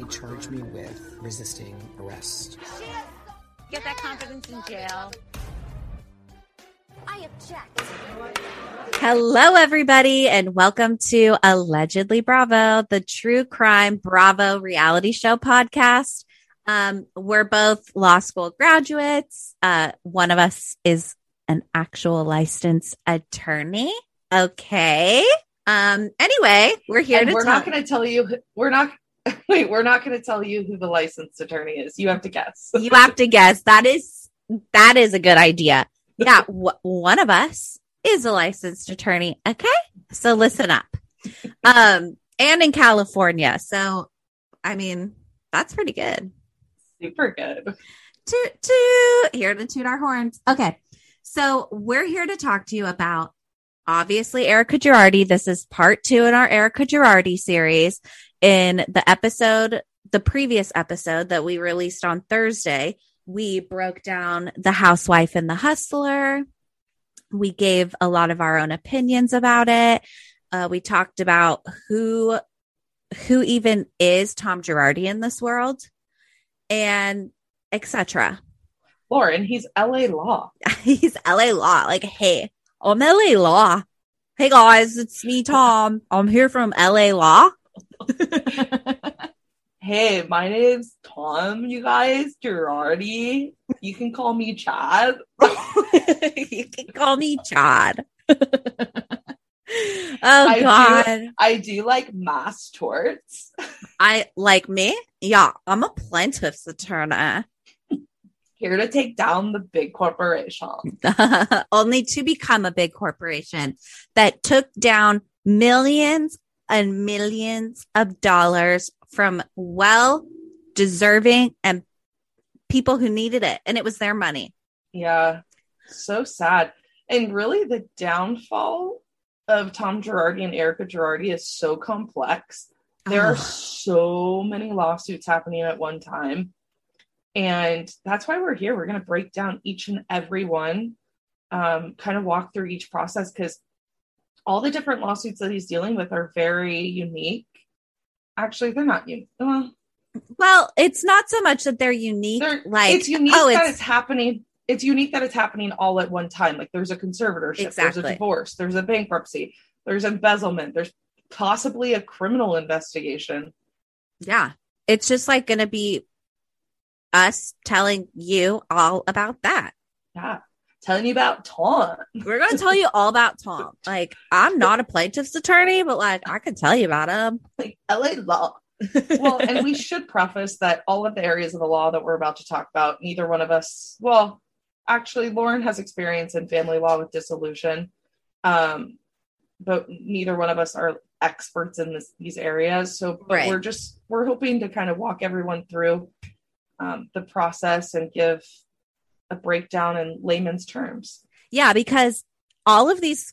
they charged me with resisting arrest. Get that confidence in jail. I object. Hello, everybody, and welcome to Allegedly Bravo, the true crime Bravo reality show podcast. Um, we're both law school graduates. Uh, one of us is an actual licensed attorney. Okay. Um, anyway, we're here And to we're talk. not going to tell you. We're not. Wait, we're not going to tell you who the licensed attorney is. You have to guess. you have to guess. That is that is a good idea. Yeah, w- one of us is a licensed attorney. Okay, so listen up. Um, and in California, so I mean that's pretty good. Super good. Toot toot. Here to toot our horns. Okay, so we're here to talk to you about obviously Erika Girardi. This is part two in our Erika Girardi series. In the episode, the previous episode that we released on Thursday, we broke down the housewife and the hustler. We gave a lot of our own opinions about it. Uh, we talked about who who even is Tom Girardi in this world, and etc. Lauren, he's LA Law. He's LA Law. Like, hey, I'm LA Law. Hey guys, it's me, Tom. I'm here from LA Law. Hey, my name's Tom, you guys. Girardi. You can call me Chad. you can call me Chad. oh I do- God. I do like mass torts. I like me. Yeah, I'm a plaintiff's attorney. Here to take down the big corporation. Only to become a big corporation that took down millions and millions of dollars from well deserving and people who needed it. And it was their money. Yeah, so sad. And really, the downfall of Tom Girardi and Erika Girardi is so complex. There are so many lawsuits happening at one time. And that's why we're here. We're going to break down each and every one, um, kind of walk through each process because all the different lawsuits that he's dealing with are very unique. Actually, they're not unique. Well, Well, it's not so much that they're unique. they're, like, it's unique oh, that it's it's happening. It's unique that it's happening all at one time. Like there's a conservatorship, there's a divorce, there's a bankruptcy, there's embezzlement, there's possibly a criminal investigation. yeah, it's just like going to be us telling you all about that. Yeah. Telling you about Tom. We're going to tell you all about Tom. Like, I'm not a plaintiff's attorney, but like, I can tell you about him. Like LA law. Well, and we should preface that all of the areas of the law that we're about to talk about, neither one of us, well, actually, Lauren has experience in family law with dissolution. Um, but neither one of us are experts in this, these areas. So Right. we're just we're hoping to kind of walk everyone through um, the process and give a breakdown in layman's terms. Yeah, because all of these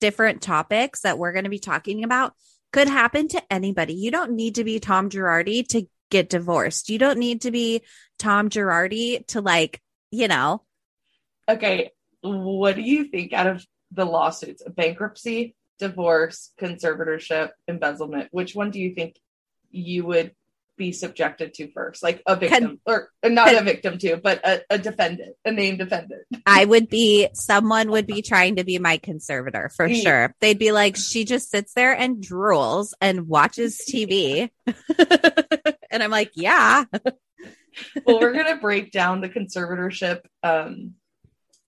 different topics that we're going to be talking about could happen to anybody. You don't need to be Tom Girardi to get divorced. You don't need to be Tom Girardi to like, you know, Okay, what do you think out of the lawsuits? Bankruptcy, divorce, conservatorship, embezzlement. Which one do you think you would be subjected to first? Like a victim, or not a victim to, but a, a defendant, a named defendant. I would be someone would be trying to be my conservator for Yeah. sure. They'd be like, she just sits there and drools and watches TV. and I'm like, yeah. well, we're gonna break down the conservatorship um,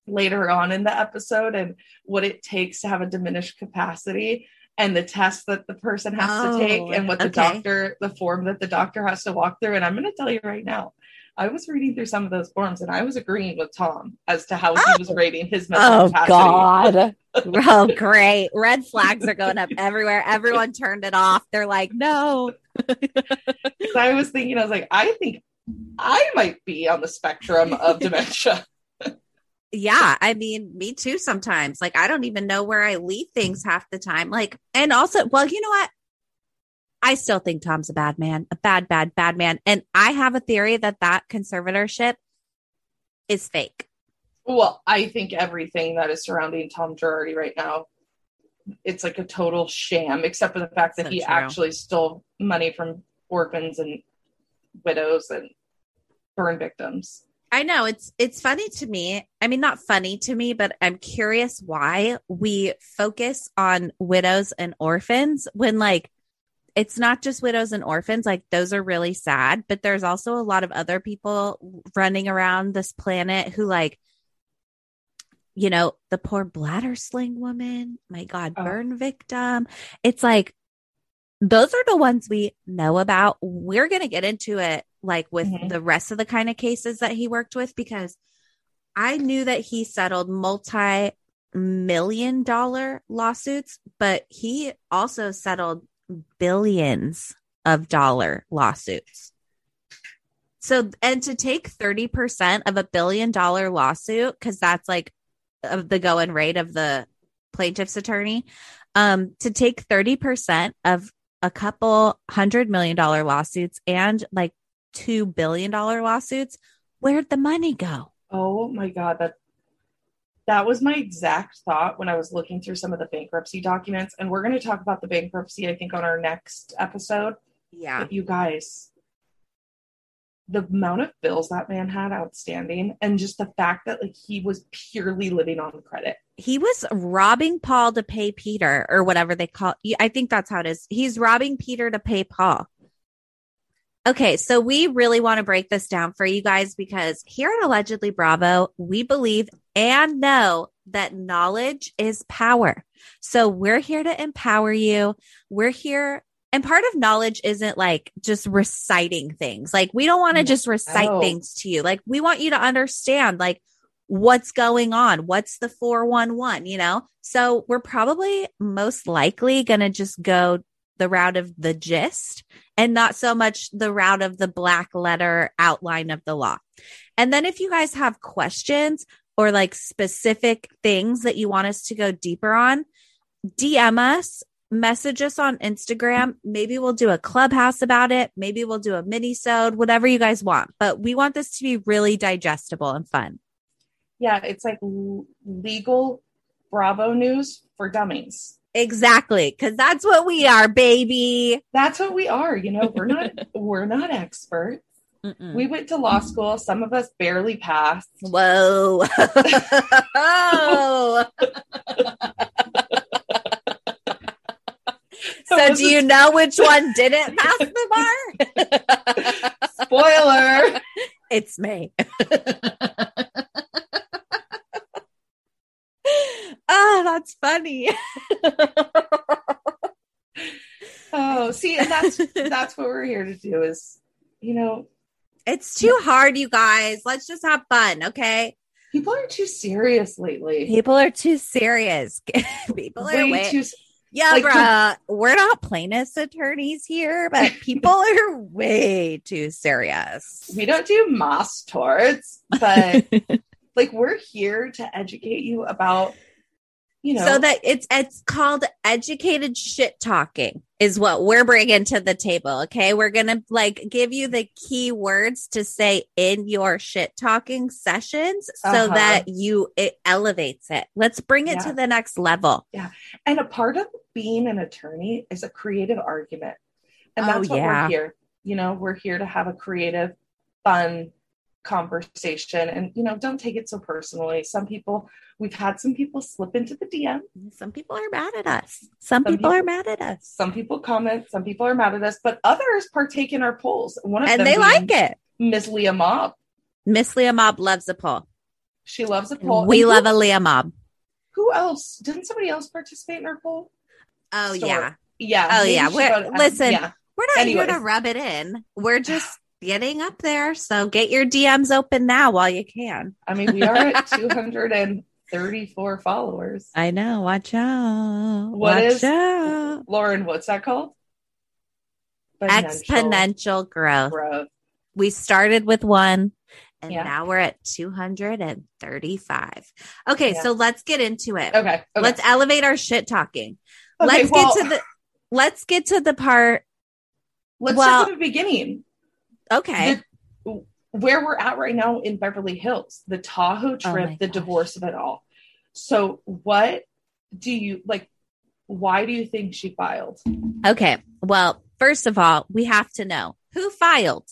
later on in the episode and what it takes to have a diminished capacity and the test that the person has Oh, to take oh, and what the okay. doctor the form that the doctor has to walk through and i'm going to tell you right now i was reading through some of those forms and i was agreeing with tom as to how he was oh! rating his mental Oh capacity God. oh great. Red flags are going up everywhere. Everyone turned it off. They're like, no. i was thinking i was like i think i might be on the spectrum of dementia Yeah, I mean, me too sometimes. Like I don't even know where I leave things half the time. Like and also, well, you know what? I still think Tom's a bad man, a bad, bad, bad man. And I have a theory that that conservatorship is fake. Well, I think everything that is surrounding Tom Girardi right now, it's like a total sham, except for the fact that So he true. actually stole money from orphans and widows and burn victims. I know it's it's funny to me. I mean, not funny to me, but I'm curious why we focus on widows and orphans when like it's not just widows and orphans, like those are really sad, but there's also a lot of other people running around this planet who like you know, the poor bladder sling woman, my God, Oh. burn victim. It's like those are the ones we know about. We're going to get into it like with Mhm. the rest of the kind of cases that he worked with because I knew that he settled multi million dollar lawsuits, but he also settled billions of dollar lawsuits. So, and to take 30% of a billion dollar lawsuit, because that's like of the going rate of the plaintiff's attorney, um, to take 30% of a couple hundred million dollar lawsuits and like two billion dollar lawsuits, where'd the money go? Oh my god, that that was my exact thought when I was looking through some of the bankruptcy documents. And we're going to talk about the bankruptcy, I think, on our next episode. Yeah. But you guys, the amount of bills that man had outstanding, and just the fact that like he was purely living on credit. He was robbing Paul to pay Peter or whatever they call I think that's how it is. He's robbing Peter to pay Paul. Okay, so we really want to break this down for you guys because here at Allegedly Bravo, we believe and know that knowledge is power. So we're here to empower you. We're here. And part of knowledge isn't like just reciting things. Like we don't want to just recite No. things to you. Like we want you to understand like what's going on. What's the 411, you know? So we're probably most likely going to just go the route of the gist and not so much the route of the black letter outline of the law. And then if you guys have questions or like specific things that you want us to go deeper on, DM us, message us on Instagram. Maybe we'll do a clubhouse about it. Maybe we'll do a mini sode, whatever you guys want. But we want this to be really digestible and fun. Yeah, it's like legal Bravo news for dummies. Exactly. Cause that's what we are, baby. That's what we are. You know, we're not we're not experts. Mm-mm. We went to law school. Some of us barely passed. Whoa. so do you know which one didn't pass the bar? Spoiler. it's me. Oh, that's funny. Oh, see, and that's that's what we're here to do is, you know, It's too hard, you guys. Let's just have fun, okay? people are too serious lately. People are too serious. People are Way way, too yeah, like, bruh. We're not plaintiffs attorneys here, but people are way too serious. we don't do mass torts, but like we're here to educate you about, you know, so that it's it's called educated shit talking is what we're bringing to the table okay we're gonna like give you the key words to say in your shit talking sessions so Uh-huh. that you it elevates it let's bring it Yeah. to the next level yeah and a part of being an attorney is a creative argument. And Oh, that's what yeah. we're here. You know, we're here to have a creative, fun conversation. And, you know, don't take it so personally. Some people, we've had some people slip into the DM. some people are mad at us some, Some people, are mad at us Some people comment, some people are mad at us, but others partake in our polls. One of and they like it Miss Leah Mob. miss leah mob loves a poll She loves a poll. we And love who, a leah mob who else? Didn't somebody else participate in our poll? oh Store. yeah Yeah. Oh, yeah. We're- listen, Yeah. We're not here Anyways. to rub it in. We're just getting up there. So get your DMs open now while you can. I mean, we are at 234 followers. I know. Watch out. What watch is- out. Lauren, what's that called? Exponential growth. growth. We started with one and Yeah. now we're at 235. Okay. Yeah. So let's get into it. Okay. okay. Let's elevate our shit talking. Okay, let's well, get to the, let's get to the part. let's well- start at the beginning. Okay. The- where we're at right now in Beverly Hills, the Tahoe Oh trip, my the gosh. divorce of it all. So, what do you like? Why do you think she filed? Okay. Well, first of all, we have to know who filed.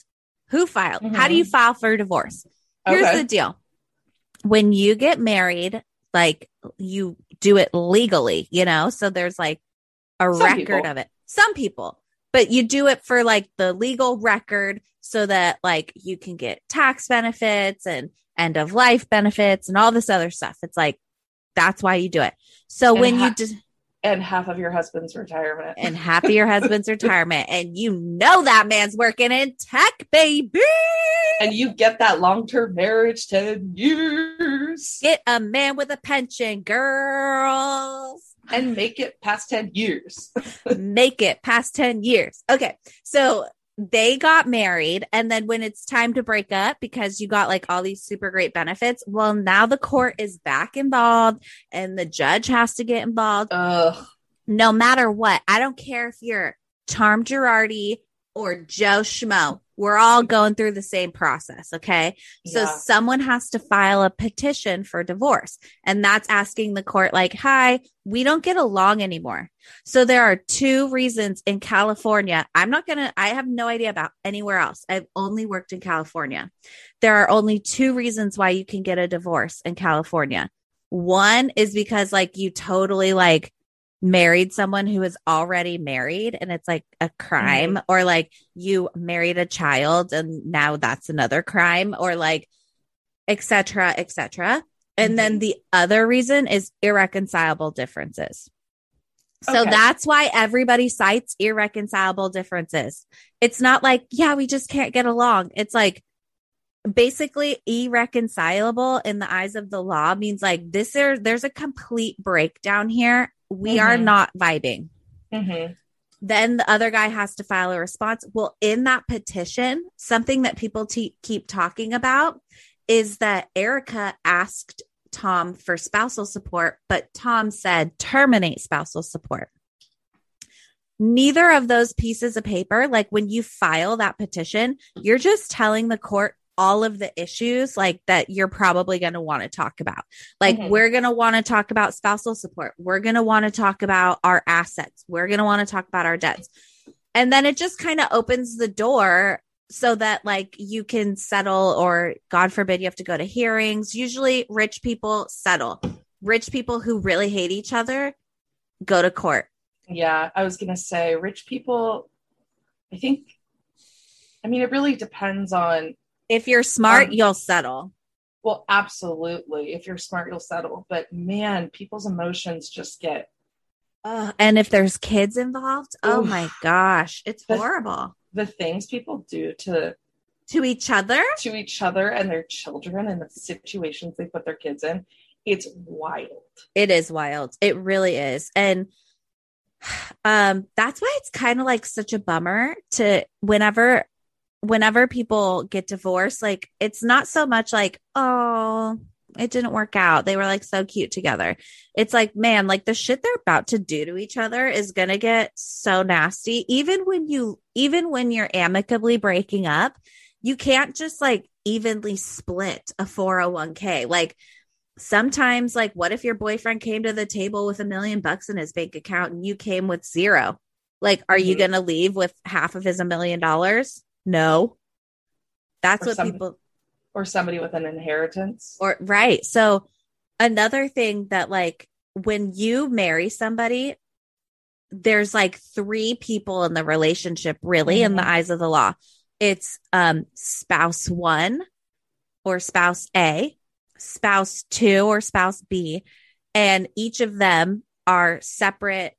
Who filed? How do you file for divorce? Here's Mm-hmm. Okay. the deal. When you get married, like you do it legally, you know? So there's like a Some record people. of it. Some people, but you do it for like the legal record so that like you can get tax benefits and end of life benefits and all this other stuff. It's like that's why you do it. So And when ha- you just and half of your husband's retirement. and half of your husband's retirement and you know that man's working in tech, baby. and you get that long term marriage 10 years Get a man with a pension, girls. And make it past 10 years. Make it past 10 years. Okay. So they got married. And then when it's time to break up because you got like all these super great benefits, well, now the court is back involved and the judge has to get involved. Ugh. no matter what. I don't care if you're Charm Girardi or Joe Schmo. We're all going through the same process. Okay. So Yeah. someone has to file a petition for divorce. And that's asking the court, like, hi, we don't get along anymore. So there are two reasons in California. I'm not going to, I have no idea about anywhere else. I've only worked in California. There are only two reasons why you can get a divorce in California. One is because, like, you totally like married someone who is already married and it's like a crime or like you married a child and now that's another crime or like etc etc and then Mhm. the other reason is irreconcilable differences. So Okay. that's why everybody cites irreconcilable differences. It's not like yeah we just can't get along. It's like basically irreconcilable in the eyes of the law means like this there there's a complete breakdown here we are Mhm. not vibing Mhm. then the other guy has to file a response. Well, in that petition, something that people te- keep talking about is that Erika asked Tom for spousal support, but Tom said terminate spousal support. Neither of those pieces of paper, like when you file that petition, you're just telling the court all of the issues like that you're probably going to want to talk about. Like Mhm. we're going to want to talk about spousal support. We're going to want to talk about our assets. We're going to want to talk about our debts. And then it just kind of opens the door so that like you can settle or god forbid you have to go to hearings. Usually rich people settle. Rich people who really hate each other go to court. Yeah, I was going to say rich people, I think, I mean, it really depends on, If you're smart, Um, you'll settle. well, absolutely. If you're smart, you'll settle. But man, people's emotions just get, Ugh, and if there's kids involved, oh my gosh, it's That's- horrible the things people do to to each other. to each other and their children and the situations they put their kids in it's wild It is wild. It really is. And um that's why it's kind of like such a bummer to whenever whenever people get divorced like it's not so much like oh it didn't work out. They were like so cute together. It's like man like the shit they're about to do to each other is going to get so nasty. Even when you even when you're amicably breaking up you can't just like evenly split a 401k like sometimes like what if your boyfriend came to the table with a million bucks in his bank account and you came with zero? Like are you Mhm. going to leave with half of his a million dollars no. That's Or what people or somebody with an inheritance. Or right. So another thing that like when you marry somebody there's like three people in the relationship really in the Mhm. eyes of the law. It's um spouse 1 or spouse A spouse 2 or spouse B and each of them are separate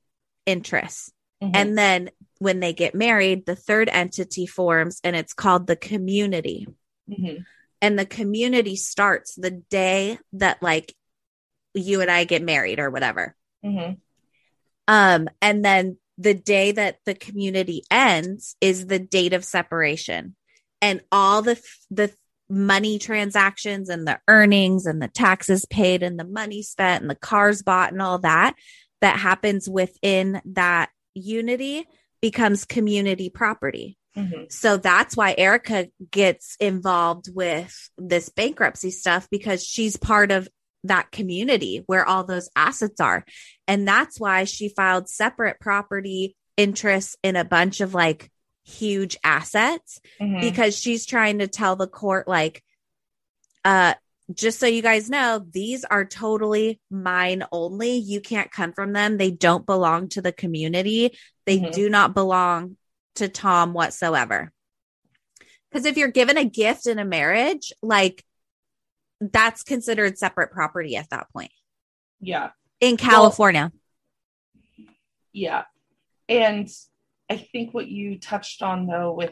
interests. Mhm. and then when they get married the third entity forms and it's called the community Mhm. and the community starts the day that like you and I get married or whatever. Mhm. Um, and then the day that the community ends is the date of separation, and all the the money transactions and the earnings and the taxes paid and the money spent and the cars bought and all that that happens within that unity becomes community property. Mhm. So that's why Erika gets involved with this bankruptcy stuff because she's part of that community where all those assets are. And that's why she filed separate property interests in a bunch of like huge assets Mhm. because she's trying to tell the court like uh just so you guys know these are totally mine only you can't come from them they don't belong to the community they Mhm. do not belong to tom whatsoever because if you're given a gift in a marriage like that's considered separate property at that point yeah. in california Yeah. And I think what you touched on though with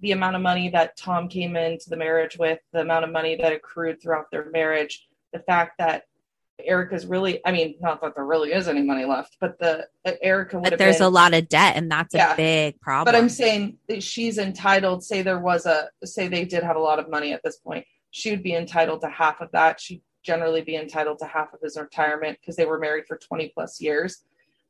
the amount of money that Tom came into the marriage with, the amount of money that accrued throughout their marriage, the fact that Erika's really I mean, not that there really is any money left, but the uh, Erika would but there's been, a lot of debt and that's Yeah. a big problem but I'm saying that she's entitled, say there was a say they did have a lot of money at this point, she would be entitled to half of that. She'd generally be entitled to half of his retirement because they were married for 20 plus years.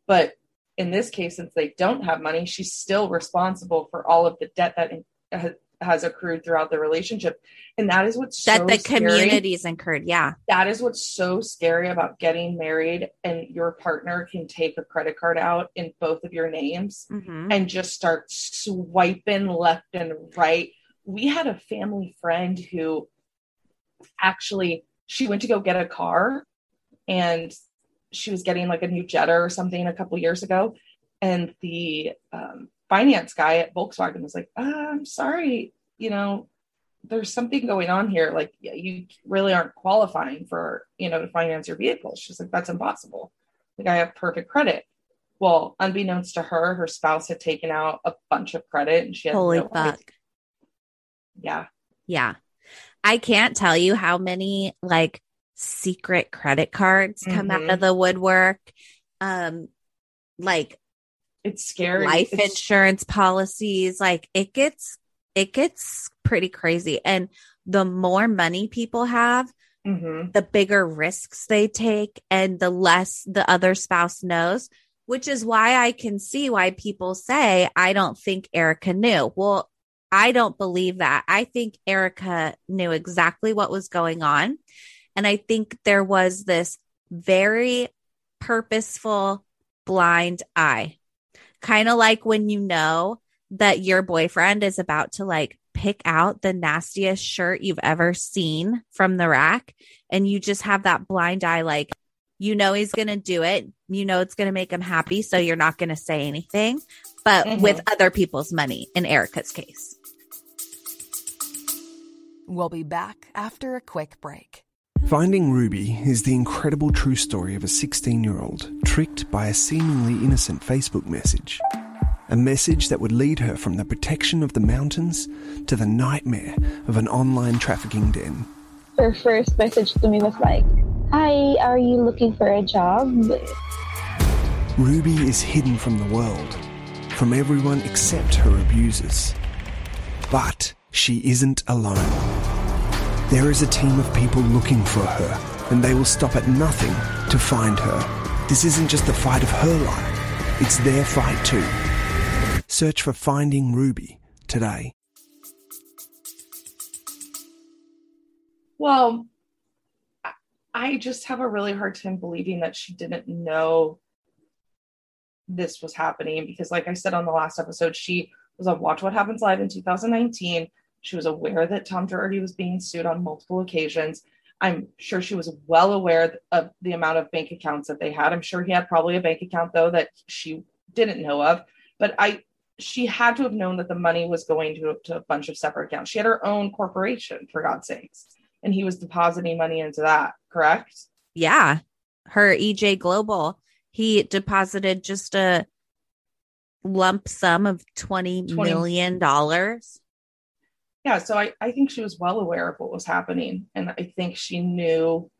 But in this case, since they don't have money, she's still responsible for all of the debt that ha- has accrued throughout the relationship. And that is what's that so the scary. communities incurred yeah That is what's so scary about getting married and your partner can take a credit card out in both of your names Mhm. and just start swiping left and right. We had a family friend who actually she went to go get a car and she was getting like a new Jetta or something a couple years ago and the um, finance guy at Volkswagen was like, uh, "I'm sorry, you know, there's something going on here. Like, you really aren't qualifying for, you know, to finance your vehicle." She's like, "That's impossible. Like, I have perfect credit." Well, unbeknownst to her, her spouse had taken out a bunch of credit, and she had holy no idea. fuck Yeah, Yeah. I can't tell you how many like secret credit cards come out Mhm. of the woodwork. Um like it's scary. life It's- insurance policies, like it gets it gets pretty crazy and the more money people have, Mhm. the bigger risks they take and the less the other spouse knows, which is why I can see why people say, I don't think Erika knew. Well, I don't believe that. I think Erika knew exactly what was going on. And I think there was this very purposeful blind eye, kind of like when you know that your boyfriend is about to like pick out the nastiest shirt you've ever seen from the rack and you just have that blind eye like you know he's going to do it you know it's going to make him happy so you're not going to say anything but Mhm. with other people's money in Erika's case We'll be back after a quick break. Finding Ruby is the incredible true story of a 16 year old tricked by a seemingly innocent Facebook message. A message that would lead her from the protection of the mountains to the nightmare of an online trafficking den. her first message to me was like, Hi, are you looking for a job? Ruby is hidden from the world, from everyone except her abusers. But she isn't alone. There is a team of people looking for her, and they will stop at nothing to find her. This isn't just the fight of her life, it's their fight too. Search for Finding Ruby today. Well, I- just have a really hard time believing that she didn't know this was happening because, like I said on the last episode, she was on Watch What Happens Live in 2019. She was aware that Tom Girardi was being sued on multiple occasions. I'm sure she was well aware of the amount of bank accounts that they had. I'm sure he had probably a bank account though that she didn't know of. But I, she had to have known that the money was going to, to a bunch of separate accounts. She had her own corporation, for God's sakes and he was depositing money into that, correct? yeah her EJ Global he deposited just a lump sum of twenty 20 million dollars Yeah, so I, I think she was well aware of what was happening. And I think she knew.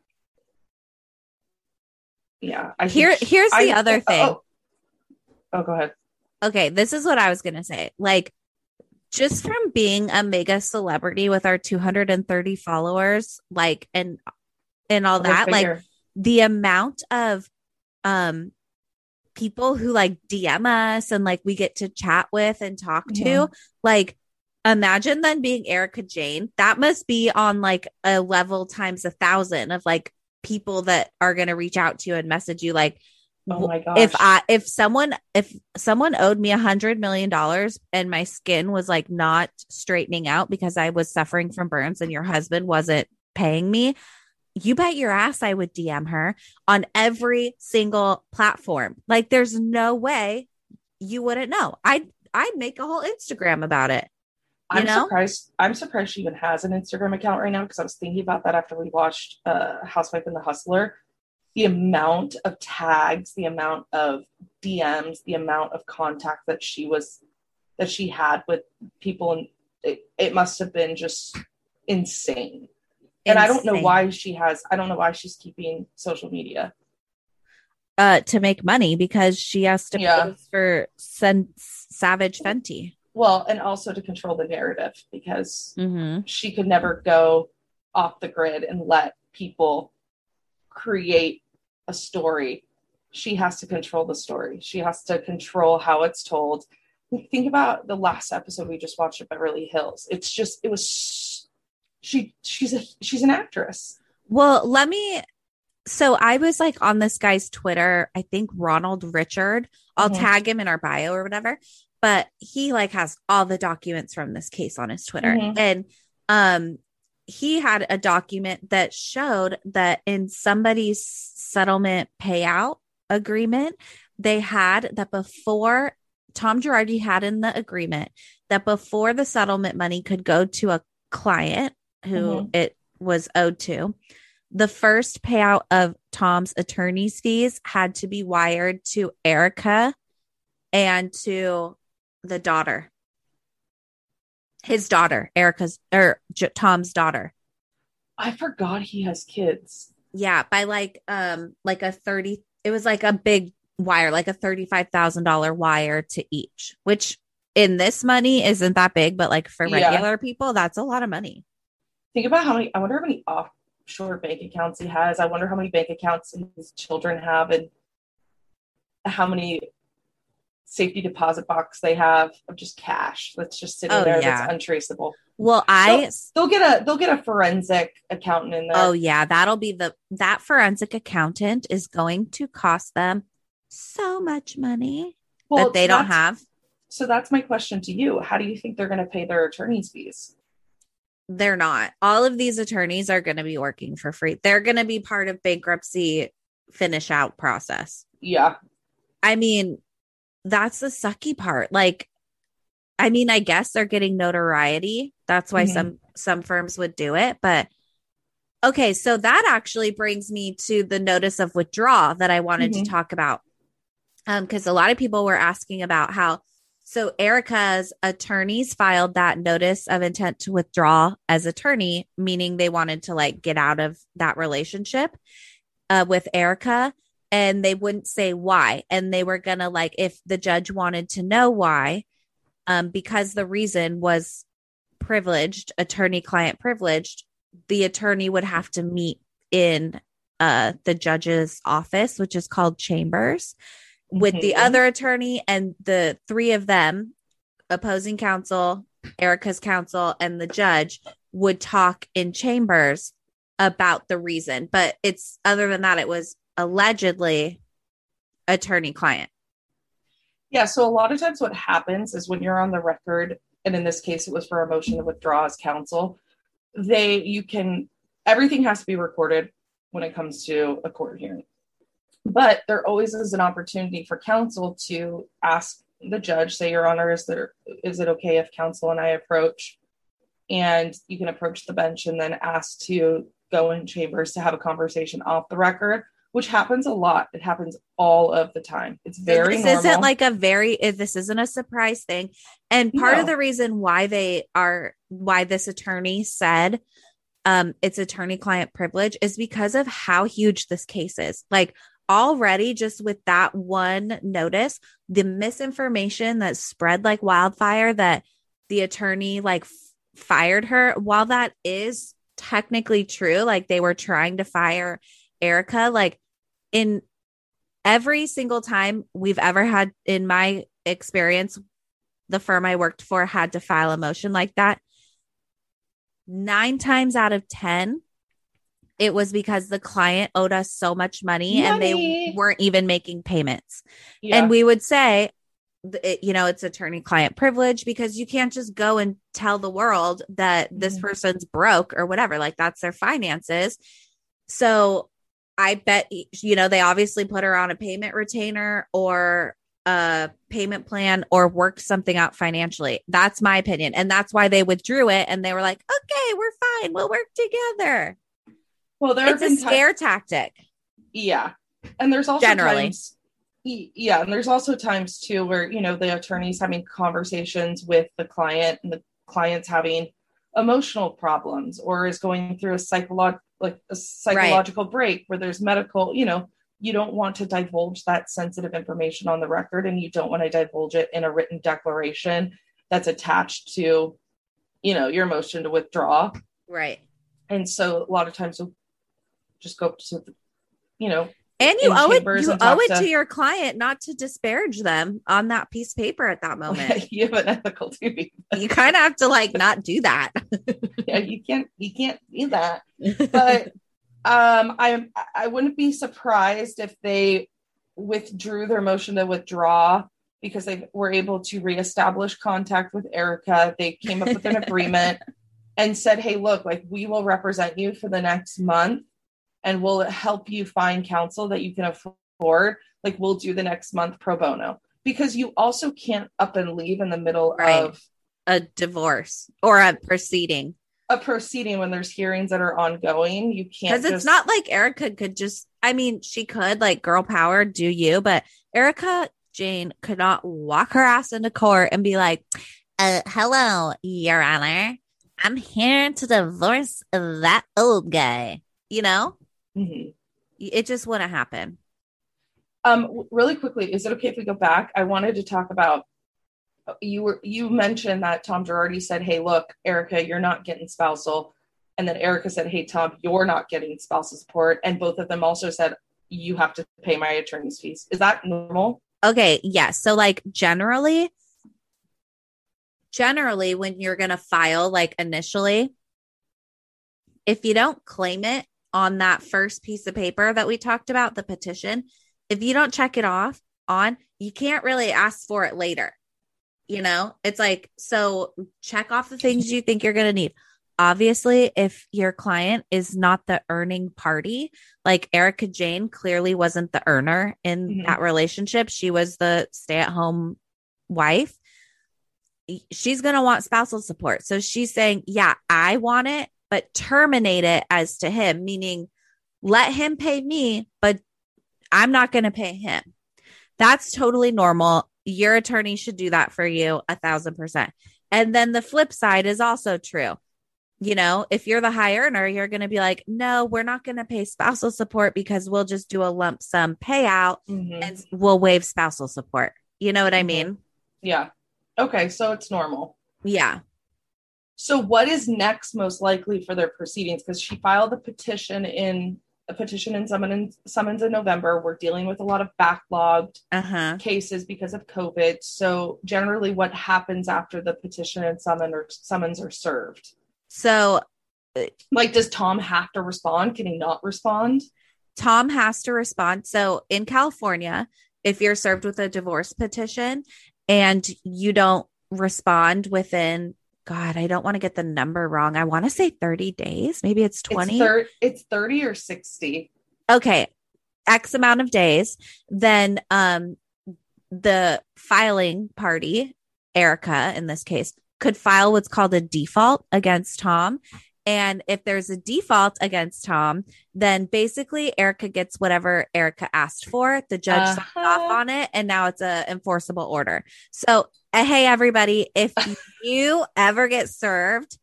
Yeah. I Here- she- here's the I- other thing. Oh, oh, go ahead. okay, this is what I was going to say. Like, just from being a mega celebrity with our 230 followers, like, and and all that, like, the amount of um people who like DM us and like we get to chat with and talk to, Mhm. like, imagine then being Erika Jayne. That must be on like a level times a thousand of like people that are going to reach out to you and message you, like, Oh my gosh. if I if someone if someone owed me a hundred million dollars and my skin was like not straightening out because I was suffering from burns and your husband wasn't paying me, you bet your ass I would DM her on every single platform. Like there's no way you wouldn't know. I'd I'd make a whole Instagram about it. You I'm know? surprised. I'm surprised she even has an Instagram account right now because I was thinking about that after we watched uh, Housewife and the Hustler. The amount of tags, the amount of DMs, the amount of contact that she was that she had with people, and it, it must have been just insane. And I don't know why she has. I don't know why she's keeping social media. uh to make money because she has to Yeah. pose for Sen- Savage Fenty. Well, and also to control the narrative because Mm-hmm. she could never go off the grid and let people create a story. She has to control the story. She has to control how it's told. Think about the last episode we just watched of Beverly Hills. It's just it was she she's a she's an actress. Well, let me. So I was like on this guy's Twitter. I think Ronald Richard. I'll Mhm. tag him in our bio or whatever. But he like has all the documents from this case on his Twitter, Mhm. and um, he had a document that showed that in somebody's settlement payout agreement, they had that before Tom Girardi had in the agreement that before the settlement money could go to a client who Mhm. it was owed to, the first payout of Tom's attorney's fees had to be wired to Erika and to the daughter. His daughter, Erika's or J- Tom's daughter. I forgot he has kids. Yeah, by like um like a 30 it was like a big wire, like a $35,000 wire to each, which in this money isn't that big, but like for Yeah. regular people that's a lot of money. Think about how many I wonder how many offshore bank accounts he has. I wonder how many bank accounts his children have and how many safety deposit box they have of just cash that's just sitting Oh, there yeah. that's untraceable. Well, I They'll get a they'll get a forensic accountant in there. Oh yeah, that'll be the that forensic accountant is going to cost them so much money Well, that they don't have. So that's my question to you. How do you think they're going to pay their attorney's fees? They're not. All of these attorneys are going to be working for free. They're going to be part of bankruptcy finish out process. Yeah. I mean, that's the sucky part. Like, I mean, I guess they're getting notoriety. That's why Mhm. some some firms would do it. But okay, so that actually brings me to the notice of withdrawal that I wanted Mhm. to talk about. Um, because a lot of people were asking about how so Erika's attorneys filed that notice of intent to withdraw as attorney, meaning they wanted to like get out of that relationship uh, with Erika and they wouldn't say why. And they were going to, like, if the judge wanted to know why, um, because the reason was privileged, attorney client privileged, the attorney would have to meet in uh, the judge's office, which is called chambers, with the Mhm. other attorney and the three of them, opposing counsel, Erika's counsel, and the judge would talk in chambers about the reason. But it's other than that, it was allegedly attorney client. Yeah. So a lot of times what happens is when you're on the record, and in this case it was for a motion to withdraw as counsel, they you can everything has to be recorded when it comes to a court hearing. But there always is an opportunity for counsel to ask the judge, say, Your Honor, is there is it okay if counsel and I approach? And you can approach the bench and then ask to go in chambers to have a conversation off the record, which happens a lot. It happens all of the time. It's very this normal. isn't like a very eh, this isn't a surprise thing and part of the reason why they are why this attorney said um it's attorney client privilege is because of how huge this case is like already just with that one notice the misinformation that spread like wildfire that the attorney like f- fired her while that is technically true like they were trying to fire erika like in every single time we've ever had in my experience the firm i worked for had to file a motion like that nine times out of ten it was because the client owed us so much money, and they weren't even making payments. Yeah. And we would say, you know, it's attorney client privilege because you can't just go and tell the world that this Mhm. person's broke or whatever. Like that's their finances. So I bet, you know, they obviously put her on a payment retainer or a payment plan or worked something out financially. That's my opinion. And that's why they withdrew it. And they were like, okay, we're fine. We'll work together. well, there It's a scare tactic. Yeah. And there's also Generally. times yeah, and there's also times too where, you know, the attorney's having conversations with the client and the client's having emotional problems or is going through a psychological like a psychological break where there's medical, you know, you don't want to divulge that sensitive information on the record and you don't want to divulge it in a written declaration that's attached to, you know, your motion to withdraw. Right. And so a lot of times we'll just go to the, you know, And you owe it you owe it to- to your client not to disparage them on that piece of paper at that moment. you have an ethical duty. you kind of have to like not do that. yeah, you can't you can't do that. But um I I wouldn't be surprised if they withdrew their motion to withdraw because they were able to reestablish contact with Erika. They came up with an agreement and said, "Hey, look, like we will represent you for the next month and we'll help you find counsel that you can afford. Like we'll do the next month pro bono." Because you also can't up and leave in the middle Right. of a divorce or a proceeding. a proceeding when there's hearings that are ongoing. You can't Because it's just- not like Erika could just, I mean, she could like girl power, do you, but Erika Jayne could not walk her ass into court and be like, uh, hello, Your Honor. I'm here to divorce that old guy. You know, Mhm. it just wouldn't happen. Um, really quickly, is it okay if we go back? I wanted to talk about you were you mentioned that Tom Girardi said, "Hey, look, Erika, you're not getting spousal," and then Erika said, "Hey, Tom, you're not getting spousal support," and both of them also said, "You have to pay my attorney's fees." Is that normal? Okay, yes. So like generally generally when you're going to file like initially if you don't claim it on that first piece of paper that we talked about the petition, if you don't check it off on, you can't really ask for it later. You know, it's like so check off the things you think you're going to need. Obviously, if your client is not the earning party, like Erika Jayne clearly wasn't the earner in Mhm. that relationship, she was the stay at home wife. She's going to want spousal support. So she's saying, Yeah, I want it, but terminate it as to him, meaning let him pay me, but I'm not going to pay him. That's totally normal. Your attorney should do that for you a thousand percent. And then the flip side is also true. You know, if you're the high earner, you're going to be like, no, we're not going to pay spousal support because we'll just do a lump sum payout Mhm. and we'll waive spousal support. You know what I Mhm. mean? Yeah. Okay, so it's normal. Yeah. So, what is next most likely for their proceedings? Because she filed a petition in a petition in summons, summons in November. We're dealing with a lot of backlogged Uh huh. cases because of COVID. So, generally, what happens after the petition and summon or summons are served? So Like, does Tom have to respond? Can he not respond? Tom has to respond. So in California, if you're served with a divorce petition and you don't respond within, God, I don't want to get the number wrong. I want to say 30 days. Maybe it's 20. It's, thir- it's 30 or 60. okay. X amount of days. Then um, the filing party, Erika in this case, could file what's called a default against Tom. And if there's a default against Tom, then basically Erika gets whatever Erika asked for. The judge signs Uh-huh. off on it, and now it's a enforceable order. So, uh, hey, everybody, if you ever get served,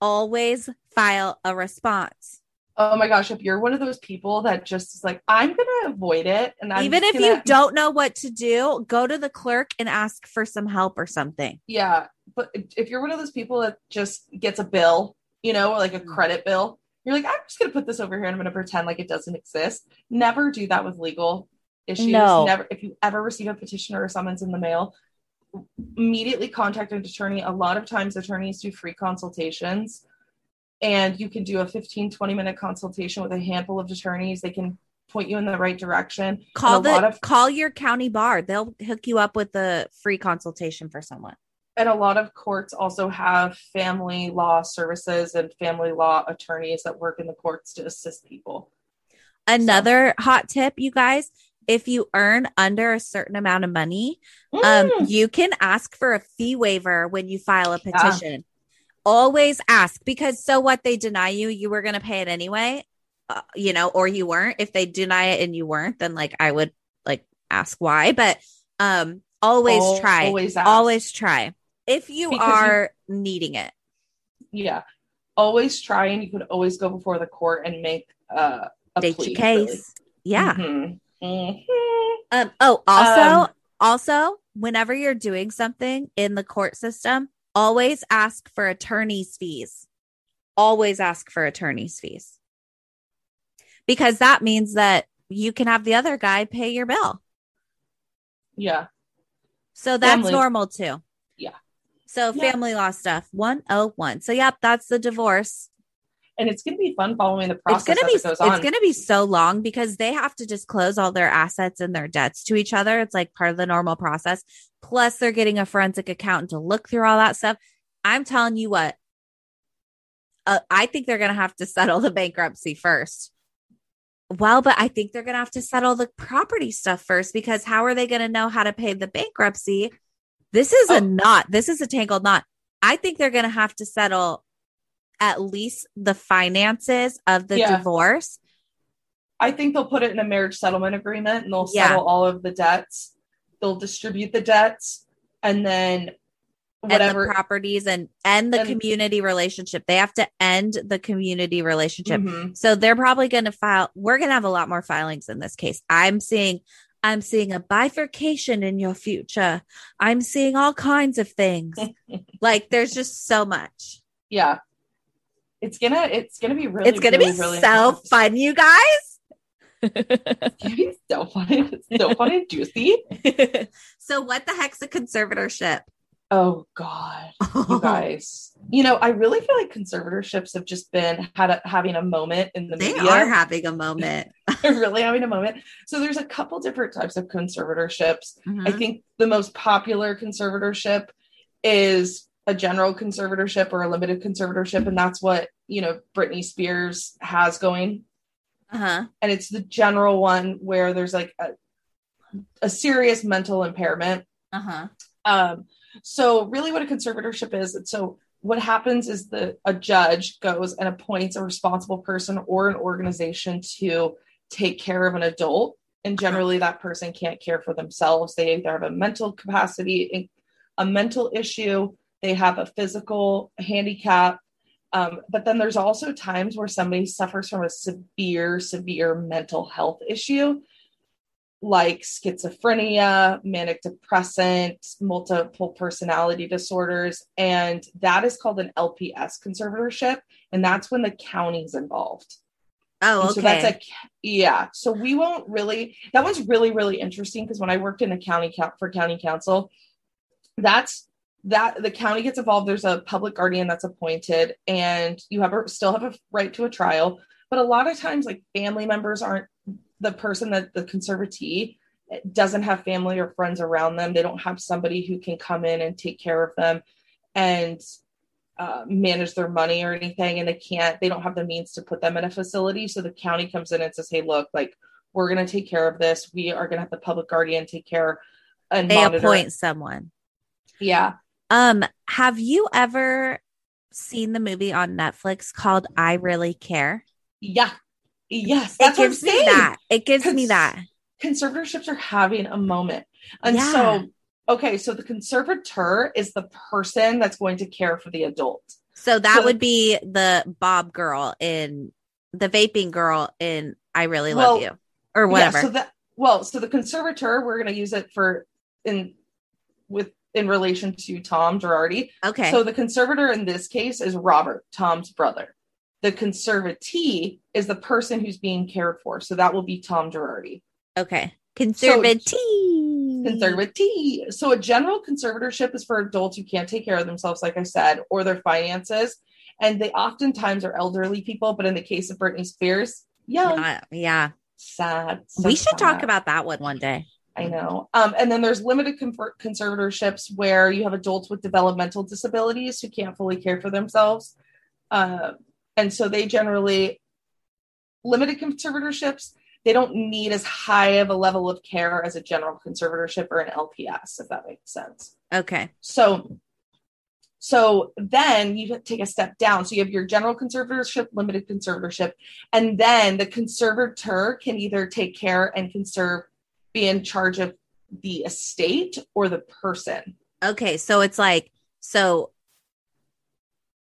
always file a response. Oh my gosh, if you're one of those people that just is like, I'm going to avoid it. And I'm Even if gonna- you don't know what to do, go to the clerk and ask for some help or something. Yeah, but if you're one of those people that just gets a bill, you know, like Mm-hmm. a credit bill, you're like, I'm just gonna put this over here and I'm gonna pretend like it doesn't exist. Never do that with legal issues. No. Never. If you ever receive a petition or a summons in the mail, immediately contact an attorney. A lot of times, attorneys do free consultations. and you can do a 15, 20 minute consultation with a handful of attorneys. They can point you in the right direction. Call And a lot the of call your county bar. They'll hook you up with a free consultation for someone. And a lot of courts also have family law services and family law attorneys that work in the courts to assist people. Another hot tip, you guys, if you earn under a certain amount of money, um, Mm. you can ask for a fee waiver when you file a Yeah. petition. Always ask because so what they deny you, you were going to pay it anyway, uh, you know, or you weren't. If they deny it and you weren't, then like I would like ask why, but um, always Al- try, always ask. always try if you Because you- are needing it. yeah, always try, and you could always go before the court and make uh, a State plea. your case. really. Yeah. Mhm. Mhm. Um, oh, also, Um, also, whenever you're doing something in the court system, always ask for attorney's fees. Always ask for attorney's fees. Because that means that you can have the other guy pay your bill. Yeah. So that's Family- normal too. So Yeah. family law stuff 101. So yep, that's the divorce. And it's going to be fun following the process. It's going to be it it's going to be so long because they have to disclose all their assets and their debts to each other. It's like part of the normal process. Plus they're getting a forensic accountant to look through all that stuff. I'm telling you what. Uh, I think they're going to have to settle the bankruptcy first. Well, but I think they're going to have to settle the property stuff first because how are they going to know how to pay the bankruptcy? This is Oh. a knot. This is a tangled knot. I think they're going to have to settle at least the finances of the Yeah. divorce. I think they'll put it in a marriage settlement agreement and they'll Yeah. settle all of the debts. They'll distribute the debts and then and whatever. the properties and end the And- community relationship. They have to end the community relationship. Mhm. So they're probably going to file. We're going to have a lot more filings in this case. I'm seeing. I'm seeing a bifurcation in your future. I'm seeing all kinds of things. like there's just so much. Yeah. It's gonna it's gonna be really it's to really, be really so fun, you guys. It's gonna be so fun. It's so fun and juicy. so what the heck's a conservatorship? Oh God, you guys. You know, I really feel like conservatorships have just been had a, having a moment in the they media. are having a moment. They're really having a moment. So there's a couple different types of conservatorships. I Mhm. think the most popular conservatorship is a general conservatorship or a limited conservatorship, and that's what you know Britney Spears has going. Uh-huh. And it's the general one where there's like a, a serious mental impairment. Uh-huh. Um, so really, what a conservatorship is, so what happens is the a judge goes and appoints a responsible person or an organization to take care of an adult. And generally that person can't care for themselves. They either have a mental capacity a mental issue they have a physical handicap. Um, but then there's also times where somebody suffers from a severe severe mental health issue like schizophrenia, manic depressant, multiple personality disorders. And that is called an LPS conservatorship. And that's when the county's involved. Oh, okay. So that's a yeah. So we won't really. That one's really really interesting because when I worked in a county for county counsel, that's that the county gets involved. There's a public guardian that's appointed, and you have a, still have a right to a trial. But a lot of times, like family members aren't the person that the conservatee doesn't have family or friends around them. They don't have somebody who can come in and take care of them and uh, manage their money or anything. And they can't, they don't have the means to put them in a facility. So the county comes in and says, Hey, look, like we're going to take care of this. We are going to have the public guardian take care and they monitor. appoint someone. Yeah. Um, have you ever seen the movie on Netflix called I Really Care? Yeah. Yes. It That's what I'm gives me saying. that. It gives me that. conservatorships are having a moment. And Yeah. so, okay, so the conservator is the person that's going to care for the adult. So that So- would be the Bob girl in the vaping girl in I Really Well, Love You or whatever. Yeah, so that well, so the conservator, we're going to use it for in with in relation to Tom Girardi. okay. So the conservator in this case is Robert, Tom's brother. The conservatee is the person who's being cared for. So that will be Tom Girardi. okay. Conservatee. conservatee. So a general conservatorship is for adults who can't take care of themselves, like I said, or their finances. and they oftentimes are elderly people. But in the case of Britney Spears, young, Uh, yeah. sad. so we should talk about that one one day. I know. Um, and then there's limited conservatorships where you have adults with developmental disabilities who can't fully care for themselves. Uh, and so they generally, limited conservatorships, they don't need as high of a level of care as a general conservatorship or an LPS, if that makes sense. Okay. So, so then you take a step down. So you have your general conservatorship, limited conservatorship, and then the conservator can either take care and conserve, be in charge of the estate or the person. Okay. So it's like, so,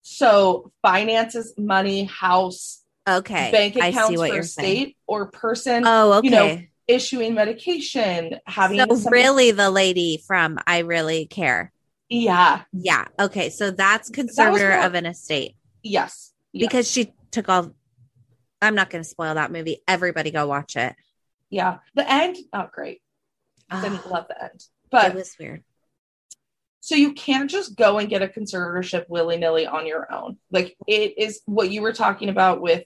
So finances, money, house, okay. bank I accounts see what for you're saying. estate or person Oh, okay. you know, issuing medication, having so some- really the lady from I Really Care. yeah, Yeah. Okay. So that's conservator more- of an estate yes, yeah. because she took all. I'm not going to spoil that movie. Everybody go watch it. yeah. The end, not great. I didn't Ah, love the end, but it was weird. So you can't just go and get a conservatorship willy nilly on your own. Like it is what you were talking about with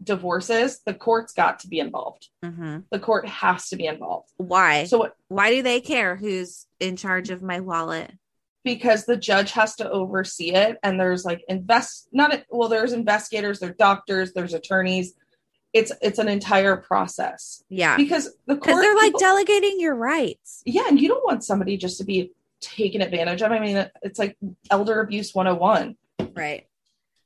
divorces. The court's got to be involved. hmm The court has to be involved. Why? So what? Why do they care who's in charge of my wallet? Because the judge has to oversee it, and there's like invest not well. There's investigators, there's doctors, there's attorneys. It's it's an entire process Yeah. because the court they're like people- delegating your rights. yeah, and you don't want somebody just to be taken advantage of. I mean, it's like elder abuse 101. Right.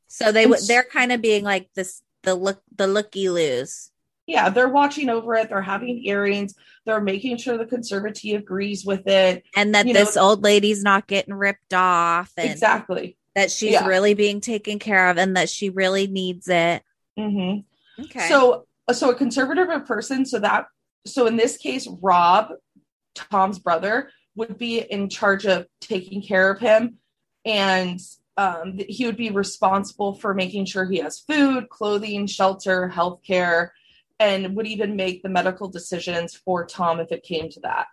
So they would they're kind of being like this the look the looky loos. yeah, they're watching over it. They're having hearings. They're making sure the conservatee agrees with it. And that You know- this old lady's not getting ripped off and Exactly. that she's Yeah. really being taken care of and that she really needs it. hmm Okay. So, so a conservative person. So that, so in this case, Rob, Tom's brother, would be in charge of taking care of him, and um, he would be responsible for making sure he has food, clothing, shelter, health care, and would even make the medical decisions for Tom if it came to that.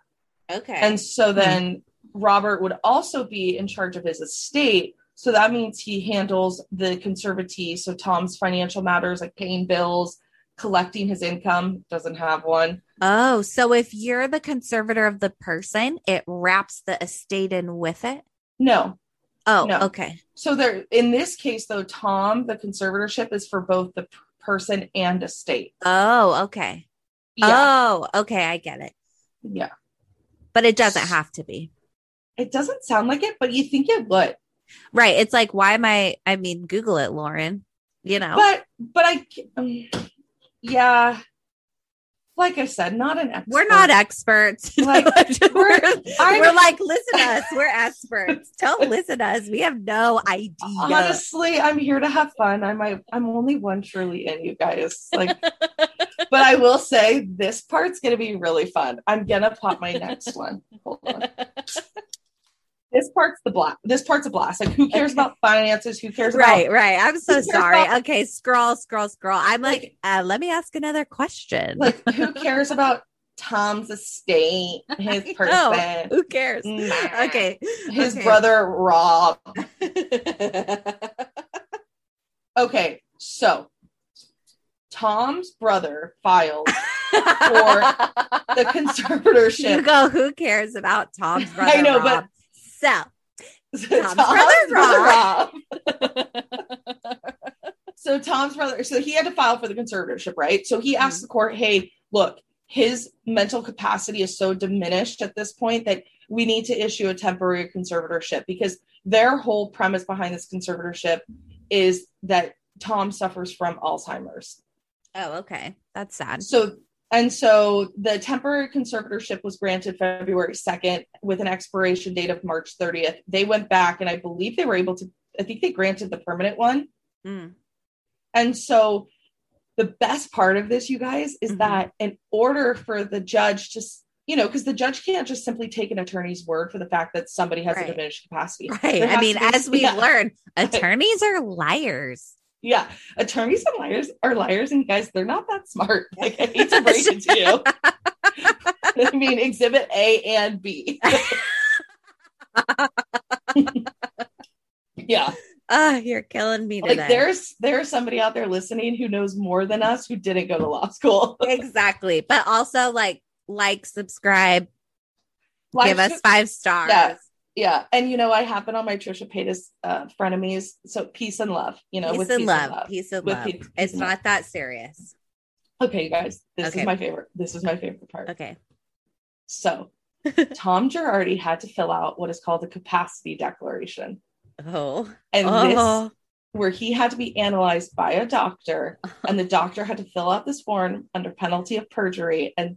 okay. And so then Robert would also be in charge of his estate. So that means he handles the conservatee. So Tom's financial matters like paying bills, collecting his income, doesn't have one. oh, so if you're the conservator of the person, it wraps the estate in with it. No. Oh, No. okay. So there in this case though, Tom, the conservatorship is for both the person and estate. Oh, okay. Yeah. Oh, okay. I get it. yeah. But it doesn't have to be. It doesn't sound like it, but you think it would. Right. It's like, why am I? I mean, Google it, Lauren. You know, But but I um, yeah. Like I said, not an expert. we're not experts. Like, we're, we're- like, listen to us. We're experts. Don't listen to us. We have no idea. honestly i'm here to have fun i'm I, i'm only one truly in you guys like but i will say this part's gonna be really fun i'm gonna pop my next one hold on this part's the blast this part's a blast like who cares about finances who cares right, about right. I'm so sorry. about- okay, scroll, scroll, scroll. I'm like, Like- uh, let me ask another question. like who cares about tom's estate his person. Who cares? Nah. Okay. his okay. brother rob okay so tom's brother filed for the conservatorship You go, who cares about Tom's brother? I know, but- Rob? so Tom's, brother Rob. so Tom's brother, so he had to file for the conservatorship, right? So he asked the court, "Hey, look, his mental capacity is so diminished at this point that we need to issue a temporary conservatorship because their whole premise behind this conservatorship is that Tom suffers from Alzheimer's. Oh, okay. That's sad. So and so the temporary conservatorship was granted February 2nd with an expiration date of March 30th. They went back and I believe they were able to I think they granted the permanent one. Mm. And so the best part of this you guys is Mhm. that in order for the judge to you know, because the judge can't just simply take an attorney's word for the fact that somebody has Right. a diminished capacity. Right. I mean, as we yeah. learned, attorneys are liars. Yeah, attorneys and liars are liars, and guys, they're not that smart. Like I hate to break it to you. I mean, Exhibit A and B. yeah, Oh, you're killing me today. Like there's there's somebody out there listening who knows more than us who didn't go to law school. exactly. But also like like, subscribe, Like, give us five stars. Yeah. Yeah, and you know I have been on my Trisha Paytas uh, frenemies. So peace and love, you know, Peace, with and, love. Peace and With love. peace- peace It's and not love. that serious. Okay, you guys, this Okay. is my favorite. This is my favorite part. Okay. So, Tom Girardi had to fill out what is called a capacity declaration, Oh. and oh. this where he had to be analyzed by a doctor, and the doctor had to fill out this form under penalty of perjury and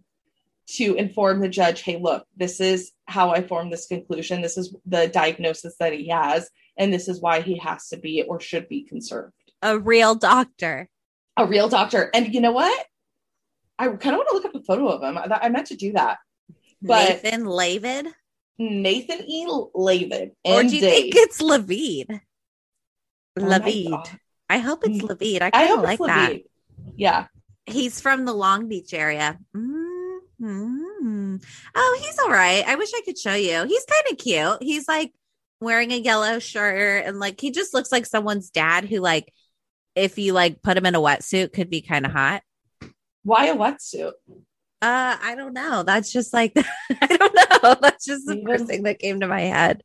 to inform the judge, hey, look, this is how I formed this conclusion. This is the diagnosis that he has, and this is why he has to be or should be conserved. a real doctor. A real doctor. And you know what? I kind of want to look up a photo of him. I, I meant to do that. But- Nathan Lavid? Nathan E. Lavid. Or do you think it's Lavid? Oh Lavid. God. I hope it's Lavid. I kind of like that. Yeah. He's from the Long Beach area. mm Oh, he's all right. I wish I could show you. He's kind of cute. He's like wearing a yellow shirt and like he just looks like someone's dad who like if you like put him in a wetsuit could be kind of hot. Why a wetsuit? Uh, I don't know. That's just like I don't know. That's just the Even- first thing that came to my head.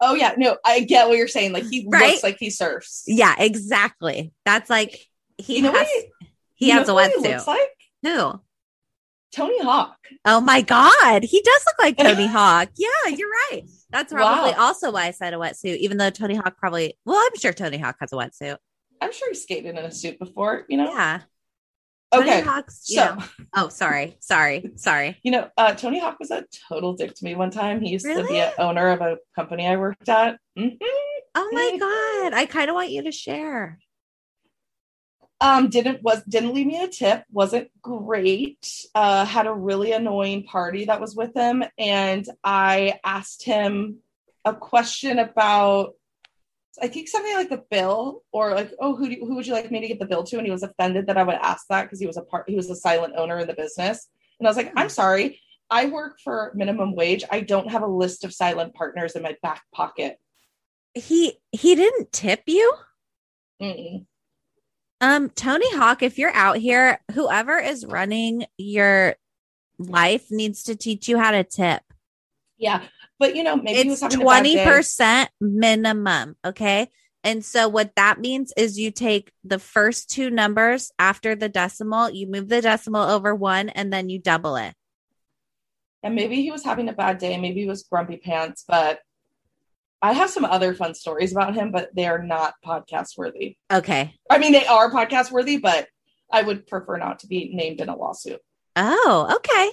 Oh yeah, no, I get what you're saying. Like he Right? looks like he surfs. Yeah, exactly. That's like he You know has he- he has a know who he wetsuit. looks like Who? Tony Hawk. Oh my god, he does look like Tony Hawk. Yeah, you're right. That's probably Wow. also why I said a wetsuit, even though Tony Hawk probably. Well, I'm sure Tony Hawk has a wetsuit. I'm sure he skated in a suit before. You know. Yeah. Tony Okay. Hawk's. So know. Oh, sorry, sorry, sorry. you know, uh, Tony Hawk was a total dick to me one time. He used to be Really? an owner of a company I worked at. Mhm. Oh my Mm. god, I kind of want you to share. Um didn't was didn't leave me a tip wasn't great. Uh had a really annoying party that was with him and i asked him a question about i think something like the bill or like oh who do, who would you like me to get the bill to? And he was offended that i would ask that because he was a part he was a silent owner in the business. And i was like i'm sorry. I work for minimum wage. I don't have a list of silent partners in my back pocket. He he didn't tip you. Mm-mm. Um, Tony Hawk, if you're out here, whoever is running your life needs to teach you how to tip. yeah but you know maybe it's having a bad day. twenty percent minimum. Okay. And so what that means is you take the first two numbers after the decimal, you move the decimal over one, and then you double it. and maybe he was having a bad day maybe he was grumpy pants but i have some other fun stories about him but they are not podcast worthy Okay. i mean they are podcast worthy but i would prefer not to be named in a lawsuit Oh, okay.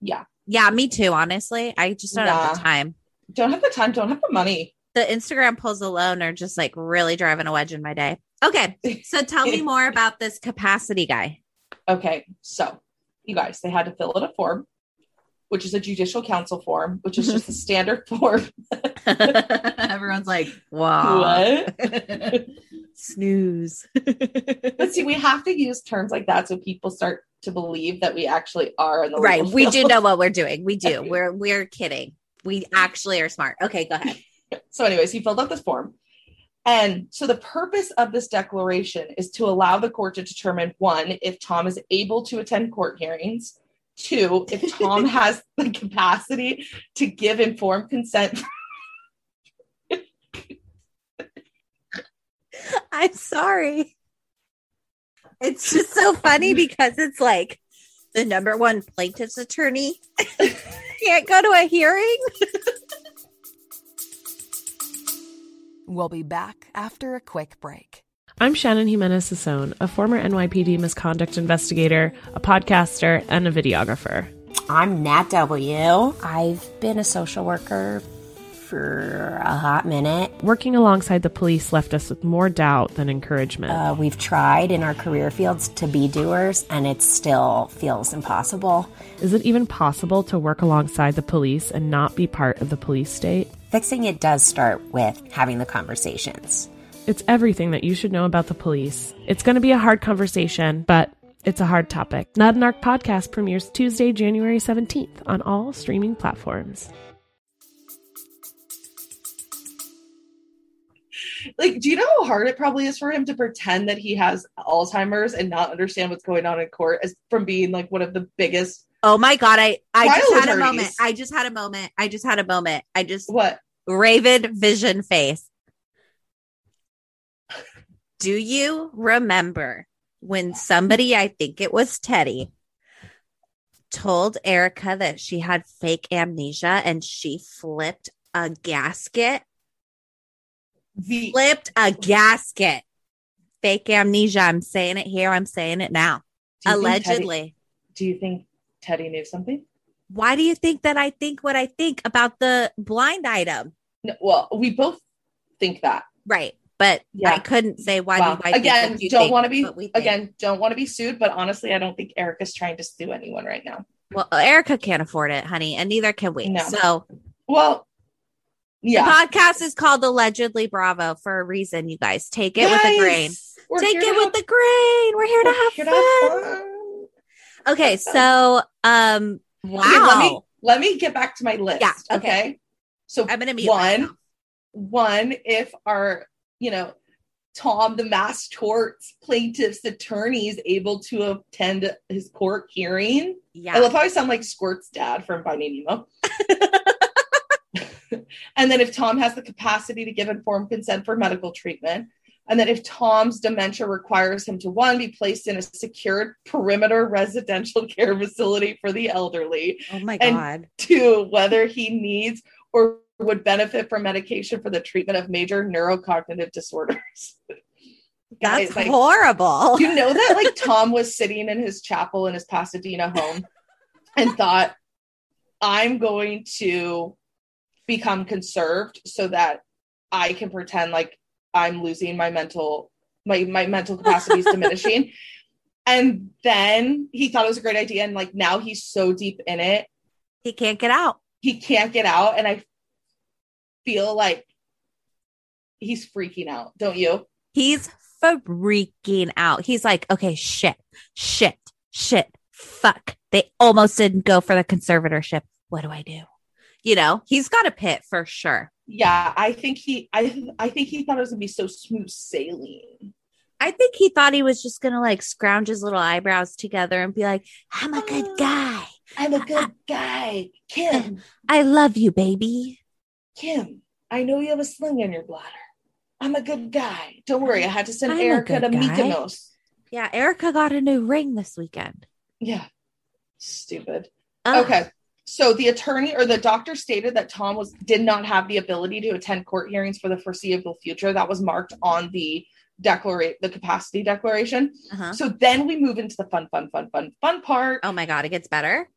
yeah Yeah, me too, honestly. I just don't have the time. don't have the time don't have the money The Instagram polls alone are just like really driving a wedge in my day. Okay. So tell me more about this capacity guy. okay so you guys they had to fill out a form which is a judicial council form which is just a mm-hmm. standard form Everyone's like, wow. what Snooze. but see we have to use terms like that so people start to believe that we actually are in the right. We do know what we're doing. We do. We're we're kidding. We actually are smart. Okay, go ahead. So, anyways, he filled out this form. And so the purpose of this declaration is to allow the court to determine one, if Tom is able to attend court hearings, two, if Tom has the capacity to give informed consent. I'm sorry. It's just so funny because it's like the number one plaintiff's attorney can't go to a hearing. We'll be back after a quick break. I'm Shannon Jimenez Sasson, a former NYPD misconduct investigator, a podcaster, and a videographer. I'm Nat W. I've been a social worker for a hot minute. Working alongside the police left us with more doubt than encouragement. Uh, we've tried in our career fields to be doers, and it still feels impossible. Is it even possible to work alongside the police and not be part of the police state? Fixing it does start with having the conversations. It's everything that you should know about the police. It's going to be a hard conversation, but it's a hard topic. Not an Arc podcast premieres Tuesday, January 17th on all streaming platforms. like, do you know how hard it probably is for him to pretend that he has Alzheimer's and not understand what's going on in court as from being like one of the biggest Oh my god, I I Trial just had a moment. I just had a moment. I just had a moment. I just what? Raven vision face. Do you remember when somebody, I think it was Teddy, told Erika that she had fake amnesia and she flipped a gasket? The Flipped a gasket. Fake amnesia. I'm saying it here. I'm saying it now. Do think Teddy- Allegedly. do you think Teddy knew something? Why do you think that I think what I think about the blind item? No, well, we both think that. Right. But Yeah. I couldn't say why. Wow. I again, don't think, want to be but we think. again, don't want to be sued, but honestly, I don't think Erika's trying to sue anyone right now. Well, Erika can't afford it, honey, and neither can we. No. So Well, yeah. the podcast is called Allegedly Bravo for a reason, you guys. Take it with a grain. we're Take it with have- the grain. We're here to we're have here fun. to have fun. Okay, so um wow. Okay, let me let me get back to my list. Yeah, okay. okay. So I'm gonna meet one, myself. one, if our, you know, Tom, the mass torts plaintiff's attorney is able to attend his court hearing. Yeah. I love how I sound like Squirt's dad from Finding Nemo. and then if Tom has the capacity to give informed consent for medical treatment, and then if Tom's dementia requires him to one be placed in a secured perimeter residential care facility for the elderly, oh my and- god. two, whether he needs or would benefit from medication for the treatment of major neurocognitive disorders. That's like, horrible. you know that like Tom was sitting in his chapel in his Pasadena home and thought, I'm going to become conserved so that I can pretend like I'm losing my mental my my mental capacity is diminishing. And then he thought it was a great idea. And like now he's so deep in it, he can't get out. he can't get out. And I feel like he's freaking out, don't you? He's freaking out. He's like, okay, shit, shit, shit, fuck. They almost didn't go for the conservatorship. What do I do? You know, he's got a pit for sure. Yeah, I think he I I think he thought it was gonna be so smooth sailing. I think he thought he was just gonna like scrounge his little eyebrows together and be like, I'm a good ah, guy. I'm a good guy. Kim, I love you, baby. Kim, I know you have a sling in your bladder. I'm a good guy. Don't worry, I had to send I'm Erika to guy. Mykonos. Yeah, Erika got a new ring this weekend. Yeah. Stupid. Ugh. Okay. So the attorney or the doctor stated that Tom was did not have the ability to attend court hearings for the foreseeable future. That was marked on the declaration, the capacity declaration. Uh-huh. So then we move into the fun, fun, fun, fun, fun part. Oh my god, it gets better.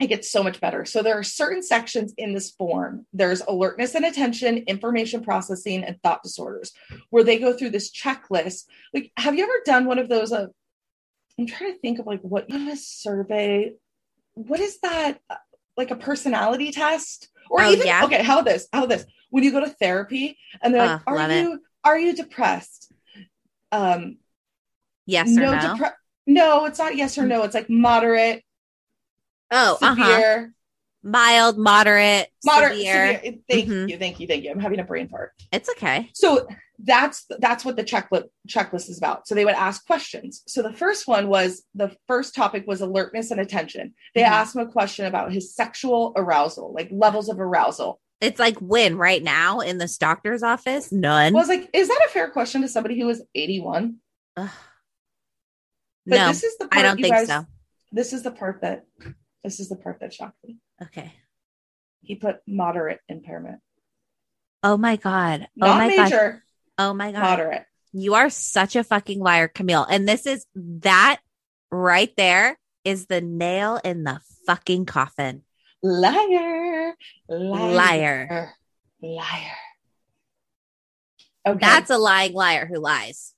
It gets so much better. So there are certain sections in this form. There's alertness and attention, information processing, and thought disorders, where they go through this checklist. Like, have you ever done one of those? Uh, I'm trying to think of like what a survey. What is that? Uh, Like a personality test, or Oh, even yeah. okay? How this? How this? When you go to therapy and they're like, Uh, "Are love it. you are you depressed?" Um, Yes or no? depre- no, it's not yes or no. It's like moderate, oh, uh-huh. severe, Mild, moderate, moderate severe. severe. Thank Mhm. you, thank you, thank you. I'm having a brain fart. It's okay. So that's that's what the checklist checklist is about. So they would ask questions. So the first one was the first topic was alertness and attention. They Mhm. asked him a question about his sexual arousal, like levels of arousal. It's like when right now in this doctor's office, none. I was like, is that a fair question to somebody who is 81? Ugh. But no, this is the part I don't think guys- so. This is the part that this is the part that shocked me. Okay. He put moderate impairment, Oh my god. Oh not my god. major, Oh my god. moderate. You are such a fucking liar, Camille. And this is that right there is the nail in the fucking coffin. Liar, liar, Liar. liar. Okay. That's a lying liar who lies.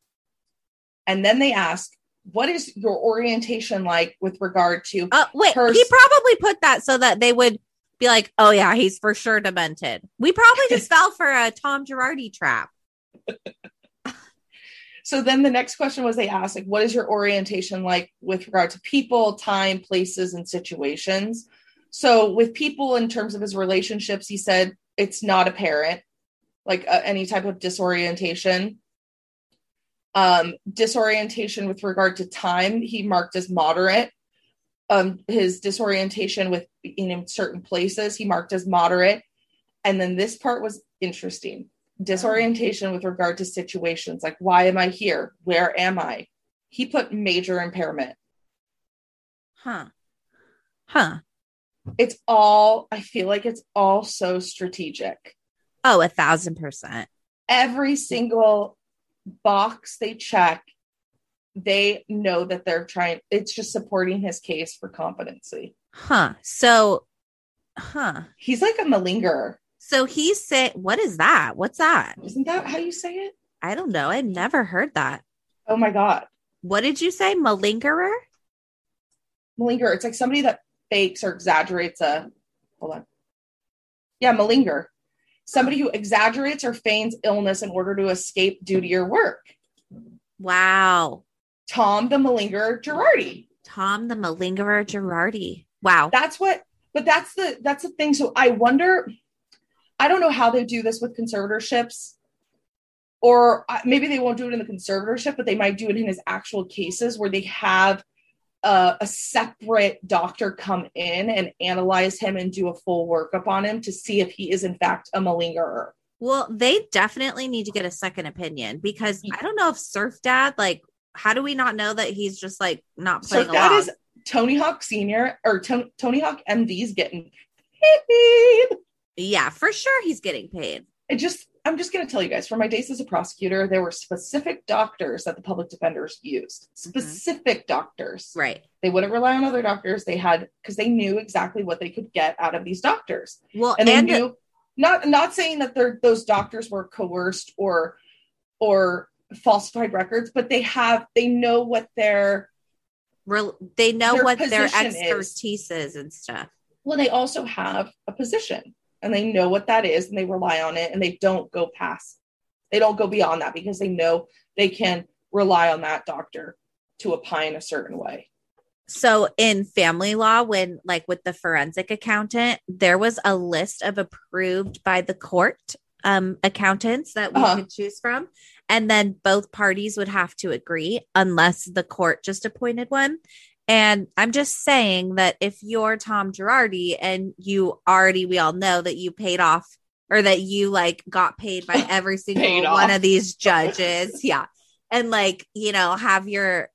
and then they ask, what is your orientation like with regard to Oh, wait. Pers- he probably put that so that they would be like, oh, yeah, he's for sure demented. We probably just fell for a Tom Girardi trap. so then the next question was they asked like what is your orientation like with regard to people time places and situations so with people in terms of his relationships he said it's not apparent like uh, any type of disorientation. Um, disorientation with regard to time, he marked as moderate. Um, his disorientation with in certain places, he marked as moderate. And then this part was interesting disorientation with regard to situations like, why am I here? Where am I? He put major impairment. Huh. Huh. It's all, I feel like it's all so strategic. Oh, a thousand percent. Every single box they check, they know that they're trying, it's just supporting his case for competency. Huh. So, huh. He's like a malingerer. So he said, what is that? What's that? Isn't that how you say it? I don't know. I never heard that. Oh my God. What did you say? Malingerer? Malinger. It's like somebody that fakes or exaggerates a, hold on. Yeah, malinger. Somebody who exaggerates or feigns illness in order to escape duty or work. Wow. Tom the Malingerer Girardi. Tom the Malingerer Girardi. Wow. That's what, but that's the, that's the thing. So I wonder, I don't know how they do this with conservatorships, or uh, maybe they won't do it in the conservatorship, but they might do it in his actual cases where they have uh, a separate doctor come in and analyze him and do a full workup on him to see if he is in fact a malingerer. Well, they definitely need to get a second opinion because I don't know if Surf Dad, like, how do we not know that he's just like not playing Surf Dad is Tony Hawk Senior or Tony, Tony Hawk MD's getting paid. yeah, for sure he's getting paid. It just I'm just going to tell you guys, for my days as a prosecutor, there were specific doctors that the public defenders used. Mm-hmm. Specific doctors. Right. They wouldn't rely on other doctors. They had because they knew exactly what they could get out of these doctors. Well, and they and- knew not not saying that they're those doctors were coerced or or falsified records, but they have they know what their Real, they know Their what their position is. expertise is and stuff. well, they also have a position and they know what that is and they rely on it and they don't go past they don't go beyond that because they know they can rely on that doctor to opine a certain way. So in family law, when like with the forensic accountant, there was a list of approved by the court um, accountants that we Uh-huh. could choose from. And then both parties would have to agree unless the court just appointed one. And I'm just saying that if you're Tom Girardi and you already, we all know that you paid off or that you like got paid by every single one off. of these judges. yeah. And like, you know, have your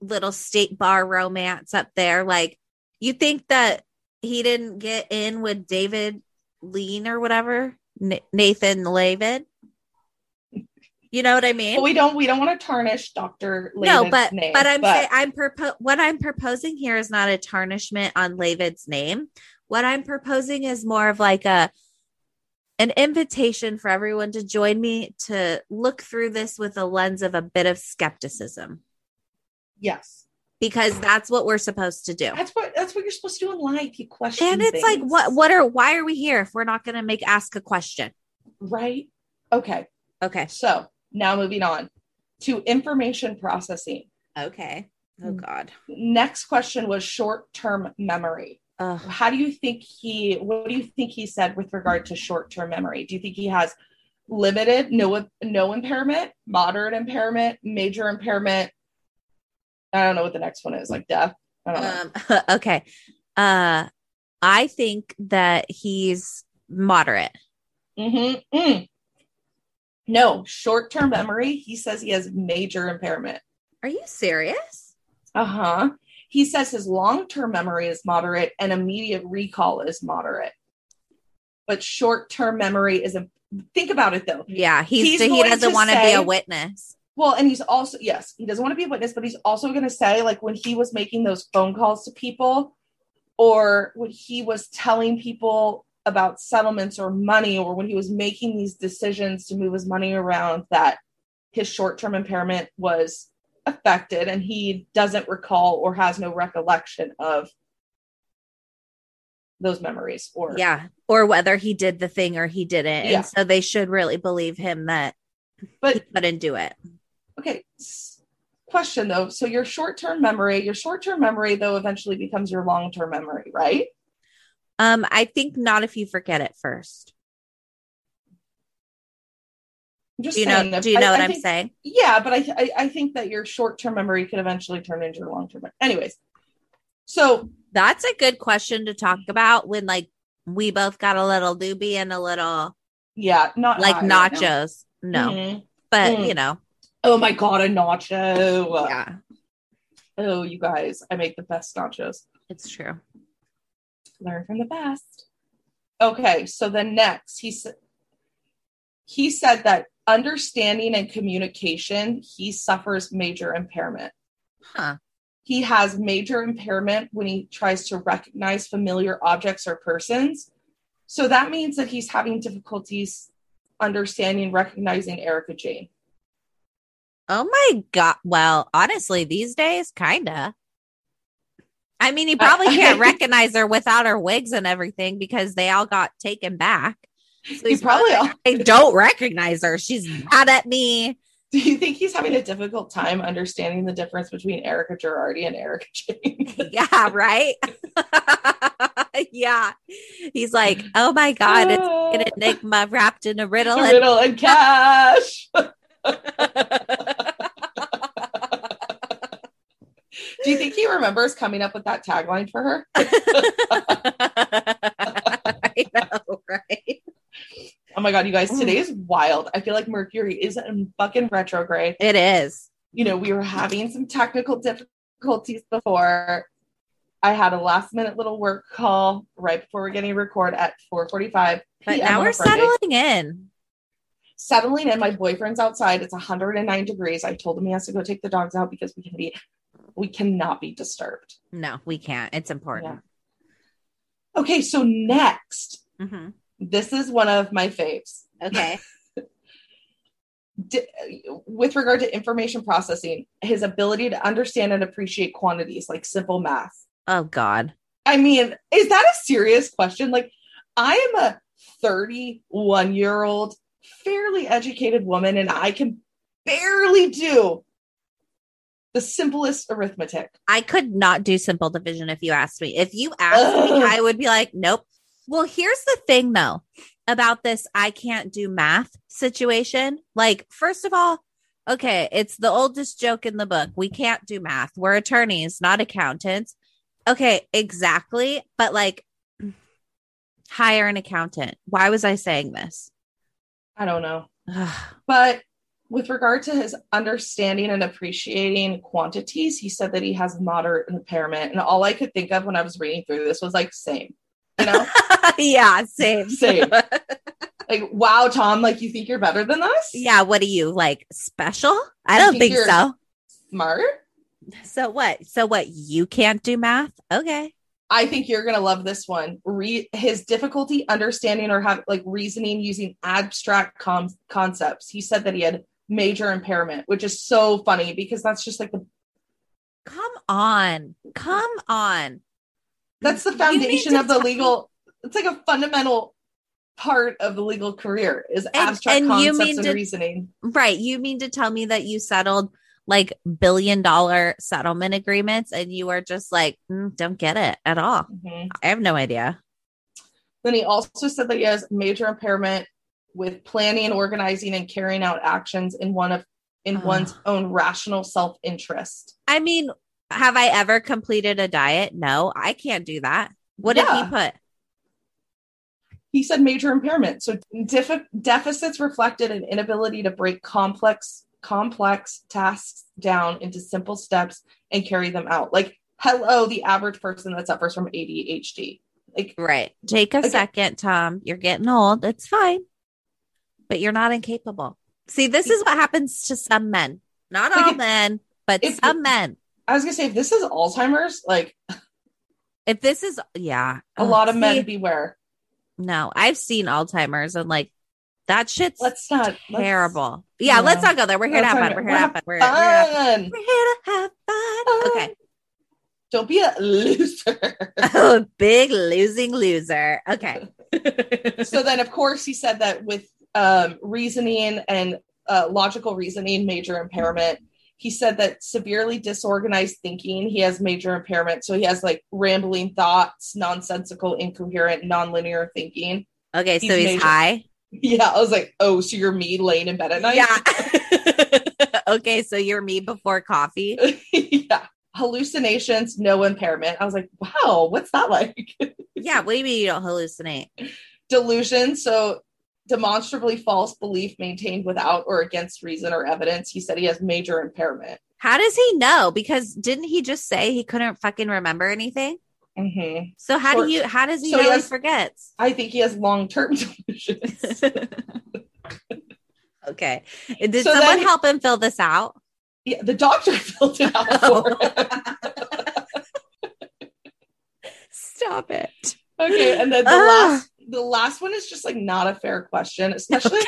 little state bar romance up there. Like, you think that he didn't get in with David Lean or whatever, N- Nathan Lavin? You know what I mean? But we don't we don't want to tarnish Dr. no, but name, but I'm saying I'm propo- what I'm proposing here is not a tarnishment on Lavid's name. What I'm proposing is more of like a an invitation for everyone to join me to look through this with a lens of a bit of skepticism yes. because that's what we're supposed to do. That's what that's what you're supposed to do in life. You question And it's like what what are why are we here if we're not going to make ask a question? right? Okay. Okay. So now moving on to information processing. Okay. Oh god. Next question was short-term memory. Ugh. How do you think he what do you think he said with regard to short-term memory? Do you think he has limited, no no impairment, moderate impairment, major impairment? I don't know what the next one is, like death. I don't know. Um okay. Uh I think that he's moderate. Mm-hmm. Mm. No, short term memory. He says he has major impairment. Are you serious? Uh huh. He says his long term memory is moderate and immediate recall is moderate. But short term memory is a. Think about it though. Yeah, he's, He's he doesn't want to be a witness. Well, and he's also, yes, he doesn't want to be a witness, but he's also going to say, like, when he was making those phone calls to people or when he was telling people about settlements or money or when he was making these decisions to move his money around, that his short term impairment was affected and he doesn't recall or has no recollection of those memories or Yeah, or whether he did the thing or he didn't. Yeah. And so they should really believe him that but he couldn't do it. okay question though so your short-term memory your short-term memory though eventually becomes your long-term memory right Um, I think not if you forget it first. I'm just Do you know? saying. if- Do you I- know what I I'm think- saying? Yeah, but I, I I think that your short term memory could eventually turn into your long term. Anyways, so That's a good question to talk about when like we both got a little doobie and a little yeah, not like high right nachos. No, Mhm. but Mm. you know, Oh my god, a nacho. yeah, Oh, you guys, I make the best nachos. it's true. Learn from the best. Okay, so then next he said he said that understanding and communication, he suffers major impairment. Huh. He has major impairment when he tries to recognize familiar objects or persons. So that means that he's having difficulties understanding, recognizing Erika Jayne. Oh my god. Well, honestly, these days, kinda. I mean, he probably can't recognize her without her wigs and everything because they all got taken back. So He probably like, I don't recognize her. She's mad at me. Do you think he's having a difficult time understanding the difference between Erika Girardi and Erika Jayne? Yeah, right. yeah. He's like, oh my god, it's an ah. enigma wrapped in a riddle. and- riddle and cash. Do you think he remembers coming up with that tagline for her? I know, right? Oh my god, you guys, today mm. is wild. I feel like Mercury is in fucking retrograde. It is. You know, we were having some technical difficulties before. I had a last minute little work call right before we're getting record at 4:45 But now we're Friday. settling in. settling in. My boyfriend's outside. It's 109 degrees. I told him he has to go take the dogs out because we can be, we cannot be disturbed. No, we can't. It's important. Okay, so next, hmm this is one of my faves. Okay. Di- with regard to information processing, his ability to understand and appreciate quantities like simple math. Oh God. I mean, is that a serious question? Like, I am a 31 year old, fairly educated woman, and I can barely do the simplest arithmetic. I could not do simple division if you asked me. If you asked me, I would be like, nope. Well, here's the thing though about this I can't do math situation. Like, first of all, okay, it's the oldest joke in the book. We can't do math. We're attorneys, not accountants. Okay, exactly. But like, hire an accountant. Why was I saying this? I don't know. Ugh. But with regard to his understanding and appreciating quantities, he said that he has moderate impairment. And all I could think of when I was reading through this was like, same, you know, yeah, same. Same. like, wow, Tom, like you think you're better than us? yeah, what are you like special? I I don't think think so. Smart. So what? So what? You can't do math? Okay. I think you're gonna love this one. Re- his difficulty understanding or have like reasoning using abstract com- concepts. He said that he had major impairment, which is so funny because that's just like the Come on. Come on. that's the foundation of the legal. It's like a fundamental part of the legal career is abstract and you concepts mean and to- reasoning. Right. You mean to tell me that you settled like billion dollar settlement agreements and you are just like, "Mm, don't get it at all. Mhm. I have no idea. Then he also said that he has major impairment with planning, organizing, and carrying out actions in one of in Ugh. one's own rational self interest. I mean, have I ever completed a diet? No, I can't do that. What did he put? He said major impairment. So defi- deficits reflected an inability to break complex complex tasks down into simple steps and carry them out. Like hello, the average person that suffers from ADHD. Like Right. Take a Okay. second, Tom. You're getting old. It's fine. But you're not incapable. See, this is what happens to some men. Not Like all if- men, but some men. I was gonna say, if this is Alzheimer's, like If this is, yeah, a lot of oh, men beware. No, I've seen Alzheimer's and like that shit's Let's not let's- terrible. yeah, let's not go there. We're here to Let's have fun. We're here to have fun. We're, we're, here to have fun. Fun. we're here to have fun. Okay. Don't be a loser. Oh, big losing loser. Okay. so then, of course, he said that with um, reasoning and uh, logical reasoning, major impairment. He said that severely disorganized thinking, he has major impairment. So he has like rambling thoughts, nonsensical, incoherent, nonlinear thinking. Okay, so He's he's major- high. Yeah, I was like, oh, so you're me laying in bed at night? Yeah. okay, so you're me before coffee. yeah. Hallucinations, no impairment. I was like, wow, what's that like? Yeah, what do you mean you don't hallucinate? Delusion. So demonstrably false belief maintained without or against reason or evidence. He said he has major impairment. How does he know? Because didn't he just say he couldn't fucking remember anything? hmm So how do you? How does he So know he he forgets? I think he has long term delusions. okay. Did So someone then- help him fill this out? yeah, the doctor filled it out Oh. for him. Stop it. Okay, and then the last the last one is just like not a fair question, especially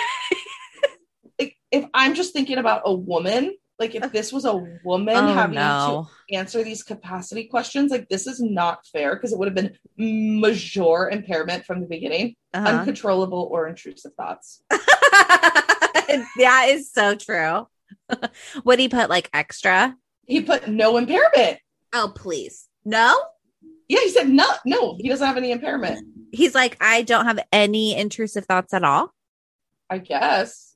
like if I'm just thinking about a woman, like if this was a woman Oh, having no. to answer these capacity questions, like this is not fair because it would have been major impairment from the beginning, Uh-huh. uncontrollable or intrusive thoughts. that is so true. Would he put like extra? He put no impairment. Oh, please. No? Yeah, he said no, no, he doesn't have any impairment. He's like, I don't have any intrusive thoughts at all. I guess.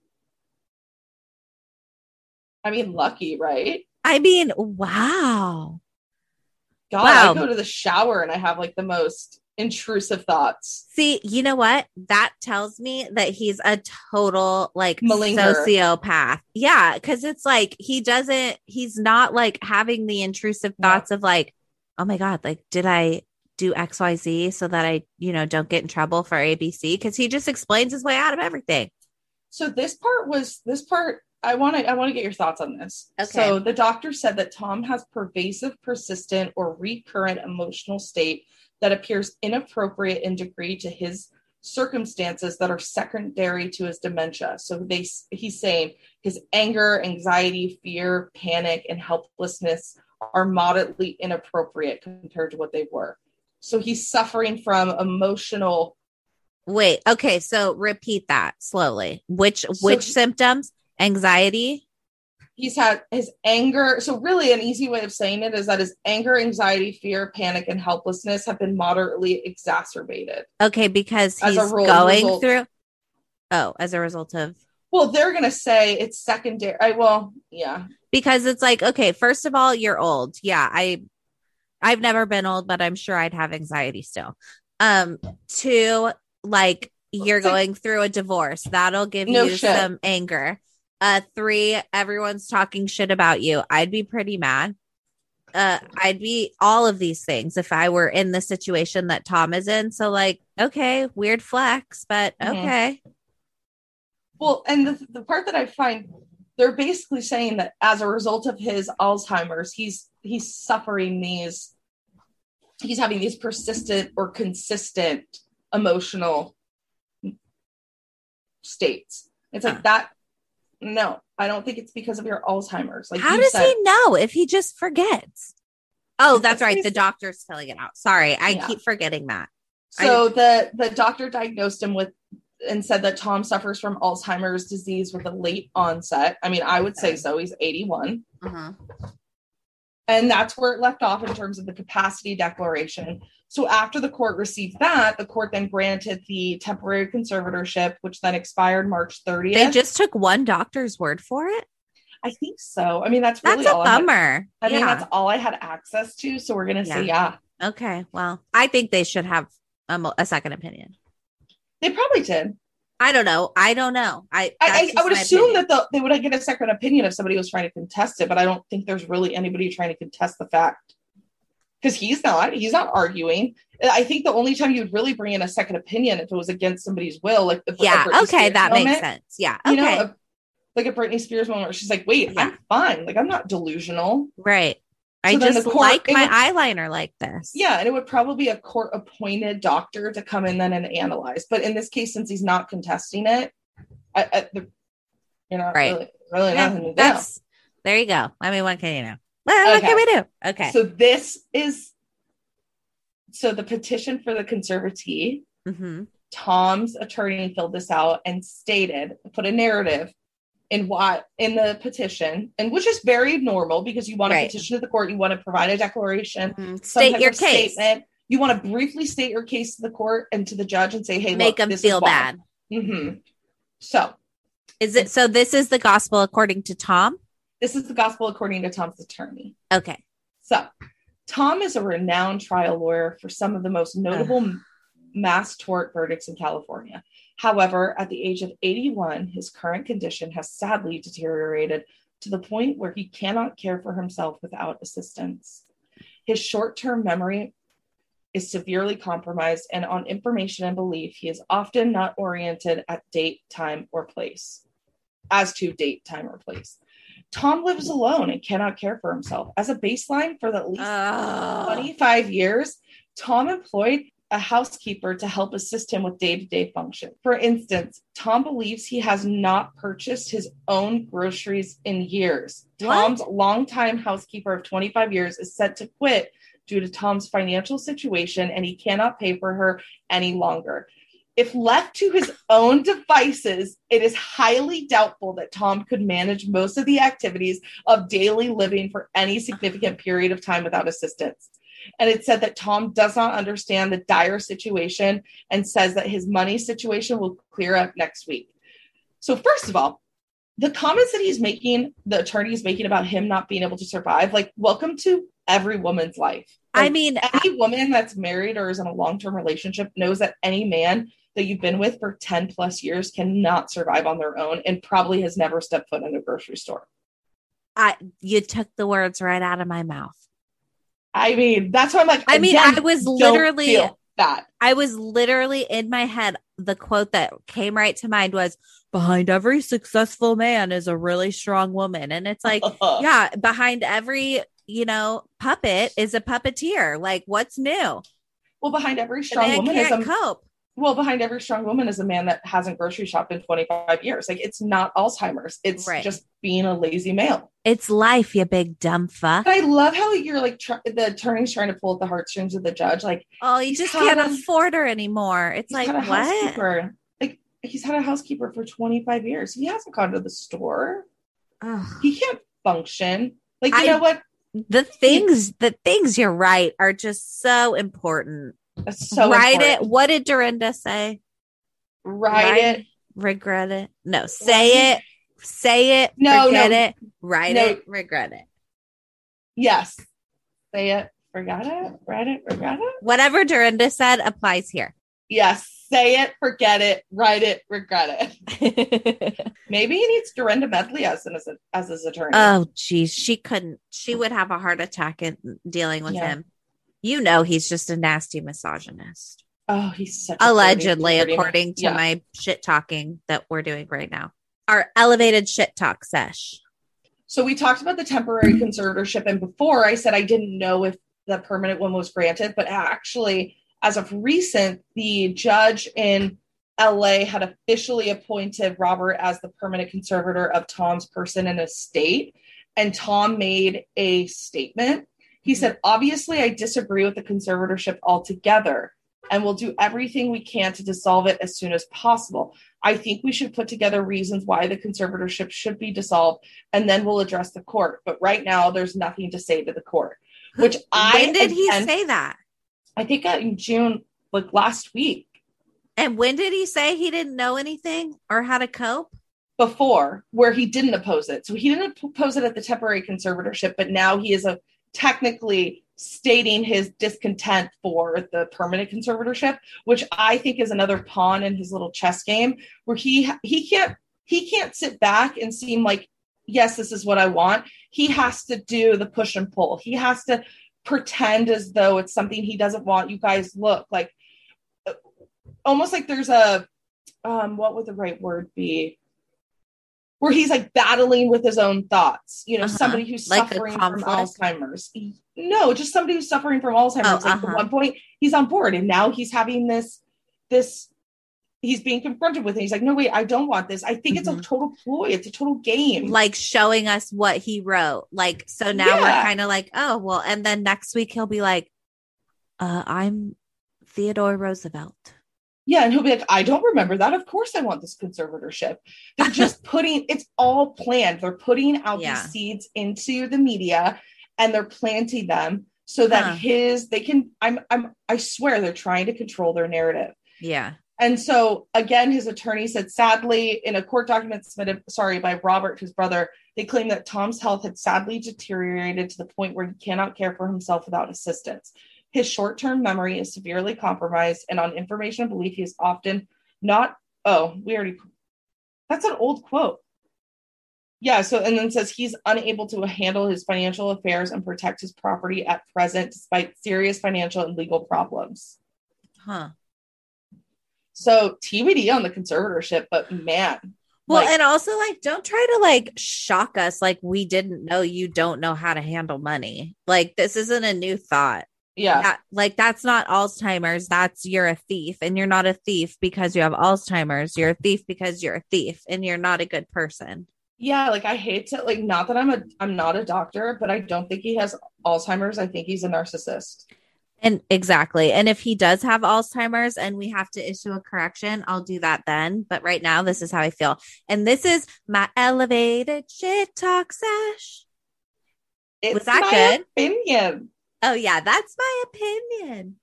I mean, lucky, right? I mean, wow. God, Wow. I go to the shower and I have like the most intrusive thoughts. See, you know what? That tells me that he's a total like Malinger. sociopath. Yeah, because it's like he doesn't, he's not like having the intrusive No. thoughts of like, oh my God, like, did I do XYZ so that I, you know, don't get in trouble for ABC? Because he just explains his way out of everything. So this part was this part. I want to I want to get your thoughts on this. Okay. So the doctor said that Tom has pervasive, persistent, or recurrent emotional state that appears inappropriate in degree to his circumstances that are secondary to his dementia. So they he's saying his anger, anxiety, fear, panic, and helplessness are moderately inappropriate compared to what they were. So he's suffering from emotional Wait, okay, so repeat that slowly. Which which he- symptoms? Anxiety. he's had his anger. So, really, an easy way of saying it is that his anger, anxiety, fear, panic, and helplessness have been moderately exacerbated. Okay, because he's going result- through. Oh, as a result of Well, they're going to say it's secondary. I, well, yeah. because it's like okay first of all you're old yeah i i've never been old but i'm sure i'd have anxiety still. Um two like you're going through a divorce. That'll give No you shit. some anger. Uh three everyone's talking shit about you. I'd be pretty mad. Uh i'd be all of these things if i were in the situation that tom is in. So like okay weird flex but Mhm. okay. Well, and the, the part that I find they're basically saying that as a result of his Alzheimer's, he's he's suffering these he's having these persistent or consistent emotional states. It's like Huh. that no, I don't think it's because of your Alzheimer's. Like How does said, he know if he just forgets? Oh, that's right. The doctor's filling it out. Sorry, I Yeah. keep forgetting that. So the the doctor diagnosed him with and said that Tom suffers from Alzheimer's disease with a late onset. I mean, I would say so. He's 81. Uh-huh. And that's where it left off in terms of the capacity declaration. So after the court received that, the court then granted the temporary conservatorship, which then expired March 30th. They just took one doctor's word for it. I think so. I mean, that's That's really a all I had- bummer. I mean, that's all I had access to. So we're gonna say yeah. okay. Well, I think they should have a, a second opinion. They probably did. I don't know. I don't know. I I, I, would assume opinion. that the, they would get a second opinion if somebody was trying to contest it, but I don't think there's really anybody trying to contest the fact because he's not. He's not arguing. I think the only time you would really bring in a second opinion if it was against somebody's will, like the yeah. Britney Okay, Spears that moment, makes sense. Yeah. You Okay. know, a- like a Britney Spears moment where she's like, "Wait, Yeah. I'm fine. Like I'm not delusional." right. I So then just court- like my would- eyeliner like this. Yeah, and it would probably be a court appointed doctor to come in then and analyze. But in this case, since he's not contesting it, I, I, the, you know, Right. really, really Yeah, nothing to do. there. You go. I mean, what can you know? Well, What Okay. can we do? Okay. So this is so the petition for the conservatee. hmm Tom's attorney filled this out and stated, put a narrative in what in the petition, and which is very normal because you want Right. to petition to the court, you want to provide a declaration, some State your case. statement. You want to briefly state your case to the court and to the judge and say, "Hey, Make look, them this feel bad. Mhm. So Is it so? This is the gospel according to Tom. this is the gospel according to Tom's attorney. Okay. So, Tom is a renowned trial lawyer for some of the most notable m- mass tort verdicts in California. However, at the age of 81, his current condition has sadly deteriorated to the point where he cannot care for himself without assistance. His short term memory is severely compromised, and on information and belief, he is often not oriented at date, time, or place. As to date, time, or place. Tom lives alone and cannot care for himself. As a baseline for the at least Oh. 25 years, Tom employed a housekeeper to help assist him with day to day function. For instance, Tom believes he has not purchased his own groceries in years. What? Tom's longtime housekeeper of 25 years is set to quit due to Tom's financial situation and he cannot pay for her any longer. If left to his own devices, it is highly doubtful that Tom could manage most of the activities of daily living for any significant period of time without assistance. And it said that Tom does not understand the dire situation and says that his money situation will clear up next week. So, first of all, the comments that he's making, the attorney is making about him not being able to survive, like, welcome to every woman's life. I mean, any woman that's married or is in a long term relationship knows that any man that you've been with for 10 plus years cannot survive on their own and probably has never stepped foot in a grocery store. I you took the words right out of my mouth. I mean, that's why I'm like, I mean, I was literally- that. I was literally in my head. The quote that came right to mind was behind every successful man is a really strong woman. And it's like, yeah, behind every, you know, puppet is a puppeteer. Like, what's new? Well, behind every strong man woman is can't a cope. Well, behind every strong woman is a man that hasn't grocery shopped in 25 years. Like it's not Alzheimer's. It's Right. just being a lazy male. It's life, you big dumb fuck. But I love how you're like tr- the attorney's trying to pull at the heartstrings of the judge. Like Oh, you just can't a- afford her anymore. It's like, what? Like he's had a housekeeper for 25 years. He hasn't gone to the store. Ugh. He can't function. Like you I- know what? The things, the things you're right are just so important. That's so Write important. it. What did Dorinda say? Write it. Regret it. No, say it. Say it. No, forget no. it. Write No. it. Regret it. Yes. Say it. Forget it. Write it. Forgot it. Whatever Dorinda said applies here. Yes. Say it. Forget it. Write it. Regret it. Maybe he needs Dorinda Medley as an as, as his attorney. oh, geez. She couldn't. She would have a heart attack in dealing with Yeah. him. You know, he's just a nasty misogynist. oh, he's such a dirty, Allegedly, dirty according to Yeah. my shit talking that we're doing right now. Our elevated shit talk sesh. So we talked about the temporary conservatorship, and before I said I didn't know if the permanent one was granted, but actually, as of recent, the judge in LA had officially appointed Robert as the permanent conservator of Tom's person and estate. And Tom made a statement. He said, Obviously, I disagree with the conservatorship altogether and we'll do everything we can to dissolve it as soon as possible. I think we should put together reasons why the conservatorship should be dissolved and then we'll address the court. But right now, there's nothing to say to the court. Which I when did he say that? I think uh, in June, like last week, And when did he say he didn't know anything or how to cope? before, where he didn't oppose it. So he didn't oppose it at the temporary conservatorship, but now he is a technically stating his discontent for the permanent conservatorship, which I think is another pawn in his little chess game, where he he can't he can't sit back and seem like yes, this is what I want. He has to do the push and pull. He has to pretend as though it's something he doesn't want. You guys look like almost like there's a um what would the right word be? Where he's like battling with his own thoughts, you know, Uh-huh. somebody who's Like suffering from? Alzheimer's. No, just somebody who's suffering from Alzheimer's. Oh, like uh-huh. at one point he's on board and now he's having this this he's being confronted with it. He's like, no, wait, I don't want this. I think it's a Mhm. total ploy. It's a total game. Like showing us what he wrote. Like, so now Yeah. we're kind of like, oh, well, and then next week he'll be like, uh, I'm Theodore Roosevelt. Yeah, and he'll be like, I don't remember that. Of course, I want this conservatorship. They're just putting it's all planned. They're putting out Yeah. these seeds into the media and they're planting them so that Huh. his they can I'm I'm I swear they're trying to control their narrative. Yeah. And so again, his attorney said, sadly, in a court document submitted, sorry, by Robert, his brother, they claim that Tom's health had sadly deteriorated to the point where he cannot care for himself without assistance. His short-term memory is severely compromised, and on information and belief, he is often not. Oh, we already. That's an old quote. Yeah. So, and then says he's unable to handle his financial affairs and protect his property at present, despite serious financial and legal problems. Huh. So TBD on the conservatorship, but man. Well, like, and also like don't try to like shock us like we didn't know you don't know how to handle money. Like this isn't a new thought. Yeah, That- like that's not Alzheimer's. That's you're a thief, and you're not a thief because you have Alzheimer's. You're a thief because you're a thief, and you're not a good person. yeah. Like I hate to like not that I'm a I'm not a doctor, but I don't think he has Alzheimer's. I think he's a narcissist. And exactly. And if he does have Alzheimer's and we have to issue a correction, I'll do that then. But right now, this is how I feel. And this is my elevated shit talk sesh. It's Was that my good? Opinion. Oh, yeah, that's my opinion.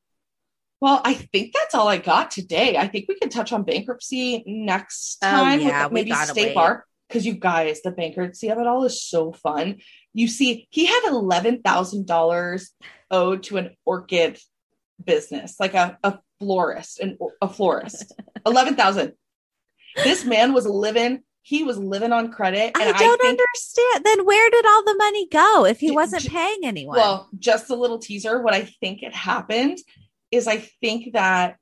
Well, I think that's all I got today. I think we can touch on bankruptcy next time. Oh, time yeah, with maybe State wait. Bar. Because you guys, the bankruptcy of it all is so fun. You see, he had eleven thousand dollars owed to an orchid business, like a, a florist, and a florist. eleven thousand. This man was living. He was living on credit. I don't think- understand. Then where did all the money go if he wasn't j- paying anyone? Well, just a little teaser. What I think it happened is I think that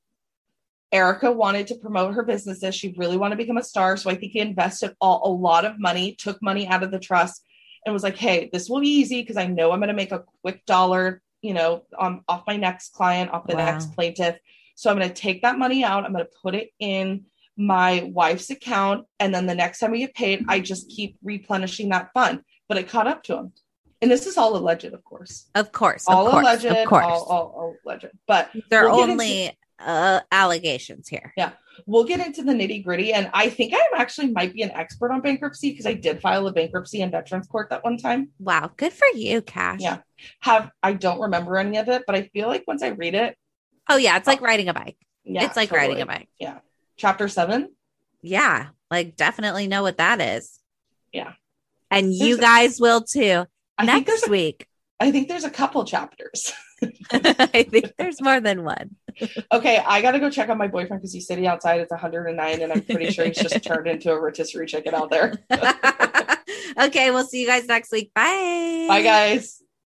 Erika wanted to promote her businesses. She really wanted to become a star. So I think he invested all, a lot of money, took money out of the trust, and was like, hey, this will be easy because I know I'm going to make a quick dollar, you know, on, off my next client, off the Wow. next plaintiff. So I'm going to take that money out. I'm going to put it in my wife's account. And then the next time we get paid, I just keep replenishing that fund. But it caught up to him. And this is all alleged, of course. of course, all of course, alleged, of course. All, all, all alleged. But They're we'll get only uh, allegations here. Yeah. We'll get into the nitty gritty. And I think I actually might be an expert on bankruptcy because I did file a bankruptcy in Veterans Court that one time. Wow, good for you, Cash. Yeah. Have I don't remember any of it, but I feel like once I read it, Oh yeah, it's like riding a bike. yeah, it's like riding a bike. Yeah. Chapter seven. Yeah, like definitely know what that is. Yeah. And you There's a- guys will too. I Next a, week. I think there's a couple chapters. I think there's more than one. Okay, I gotta go check on my boyfriend because he's sitting outside. It's 109, and I'm pretty sure he's just turned into a rotisserie chicken out there. okay, we'll see you guys next week. Bye. Bye, guys.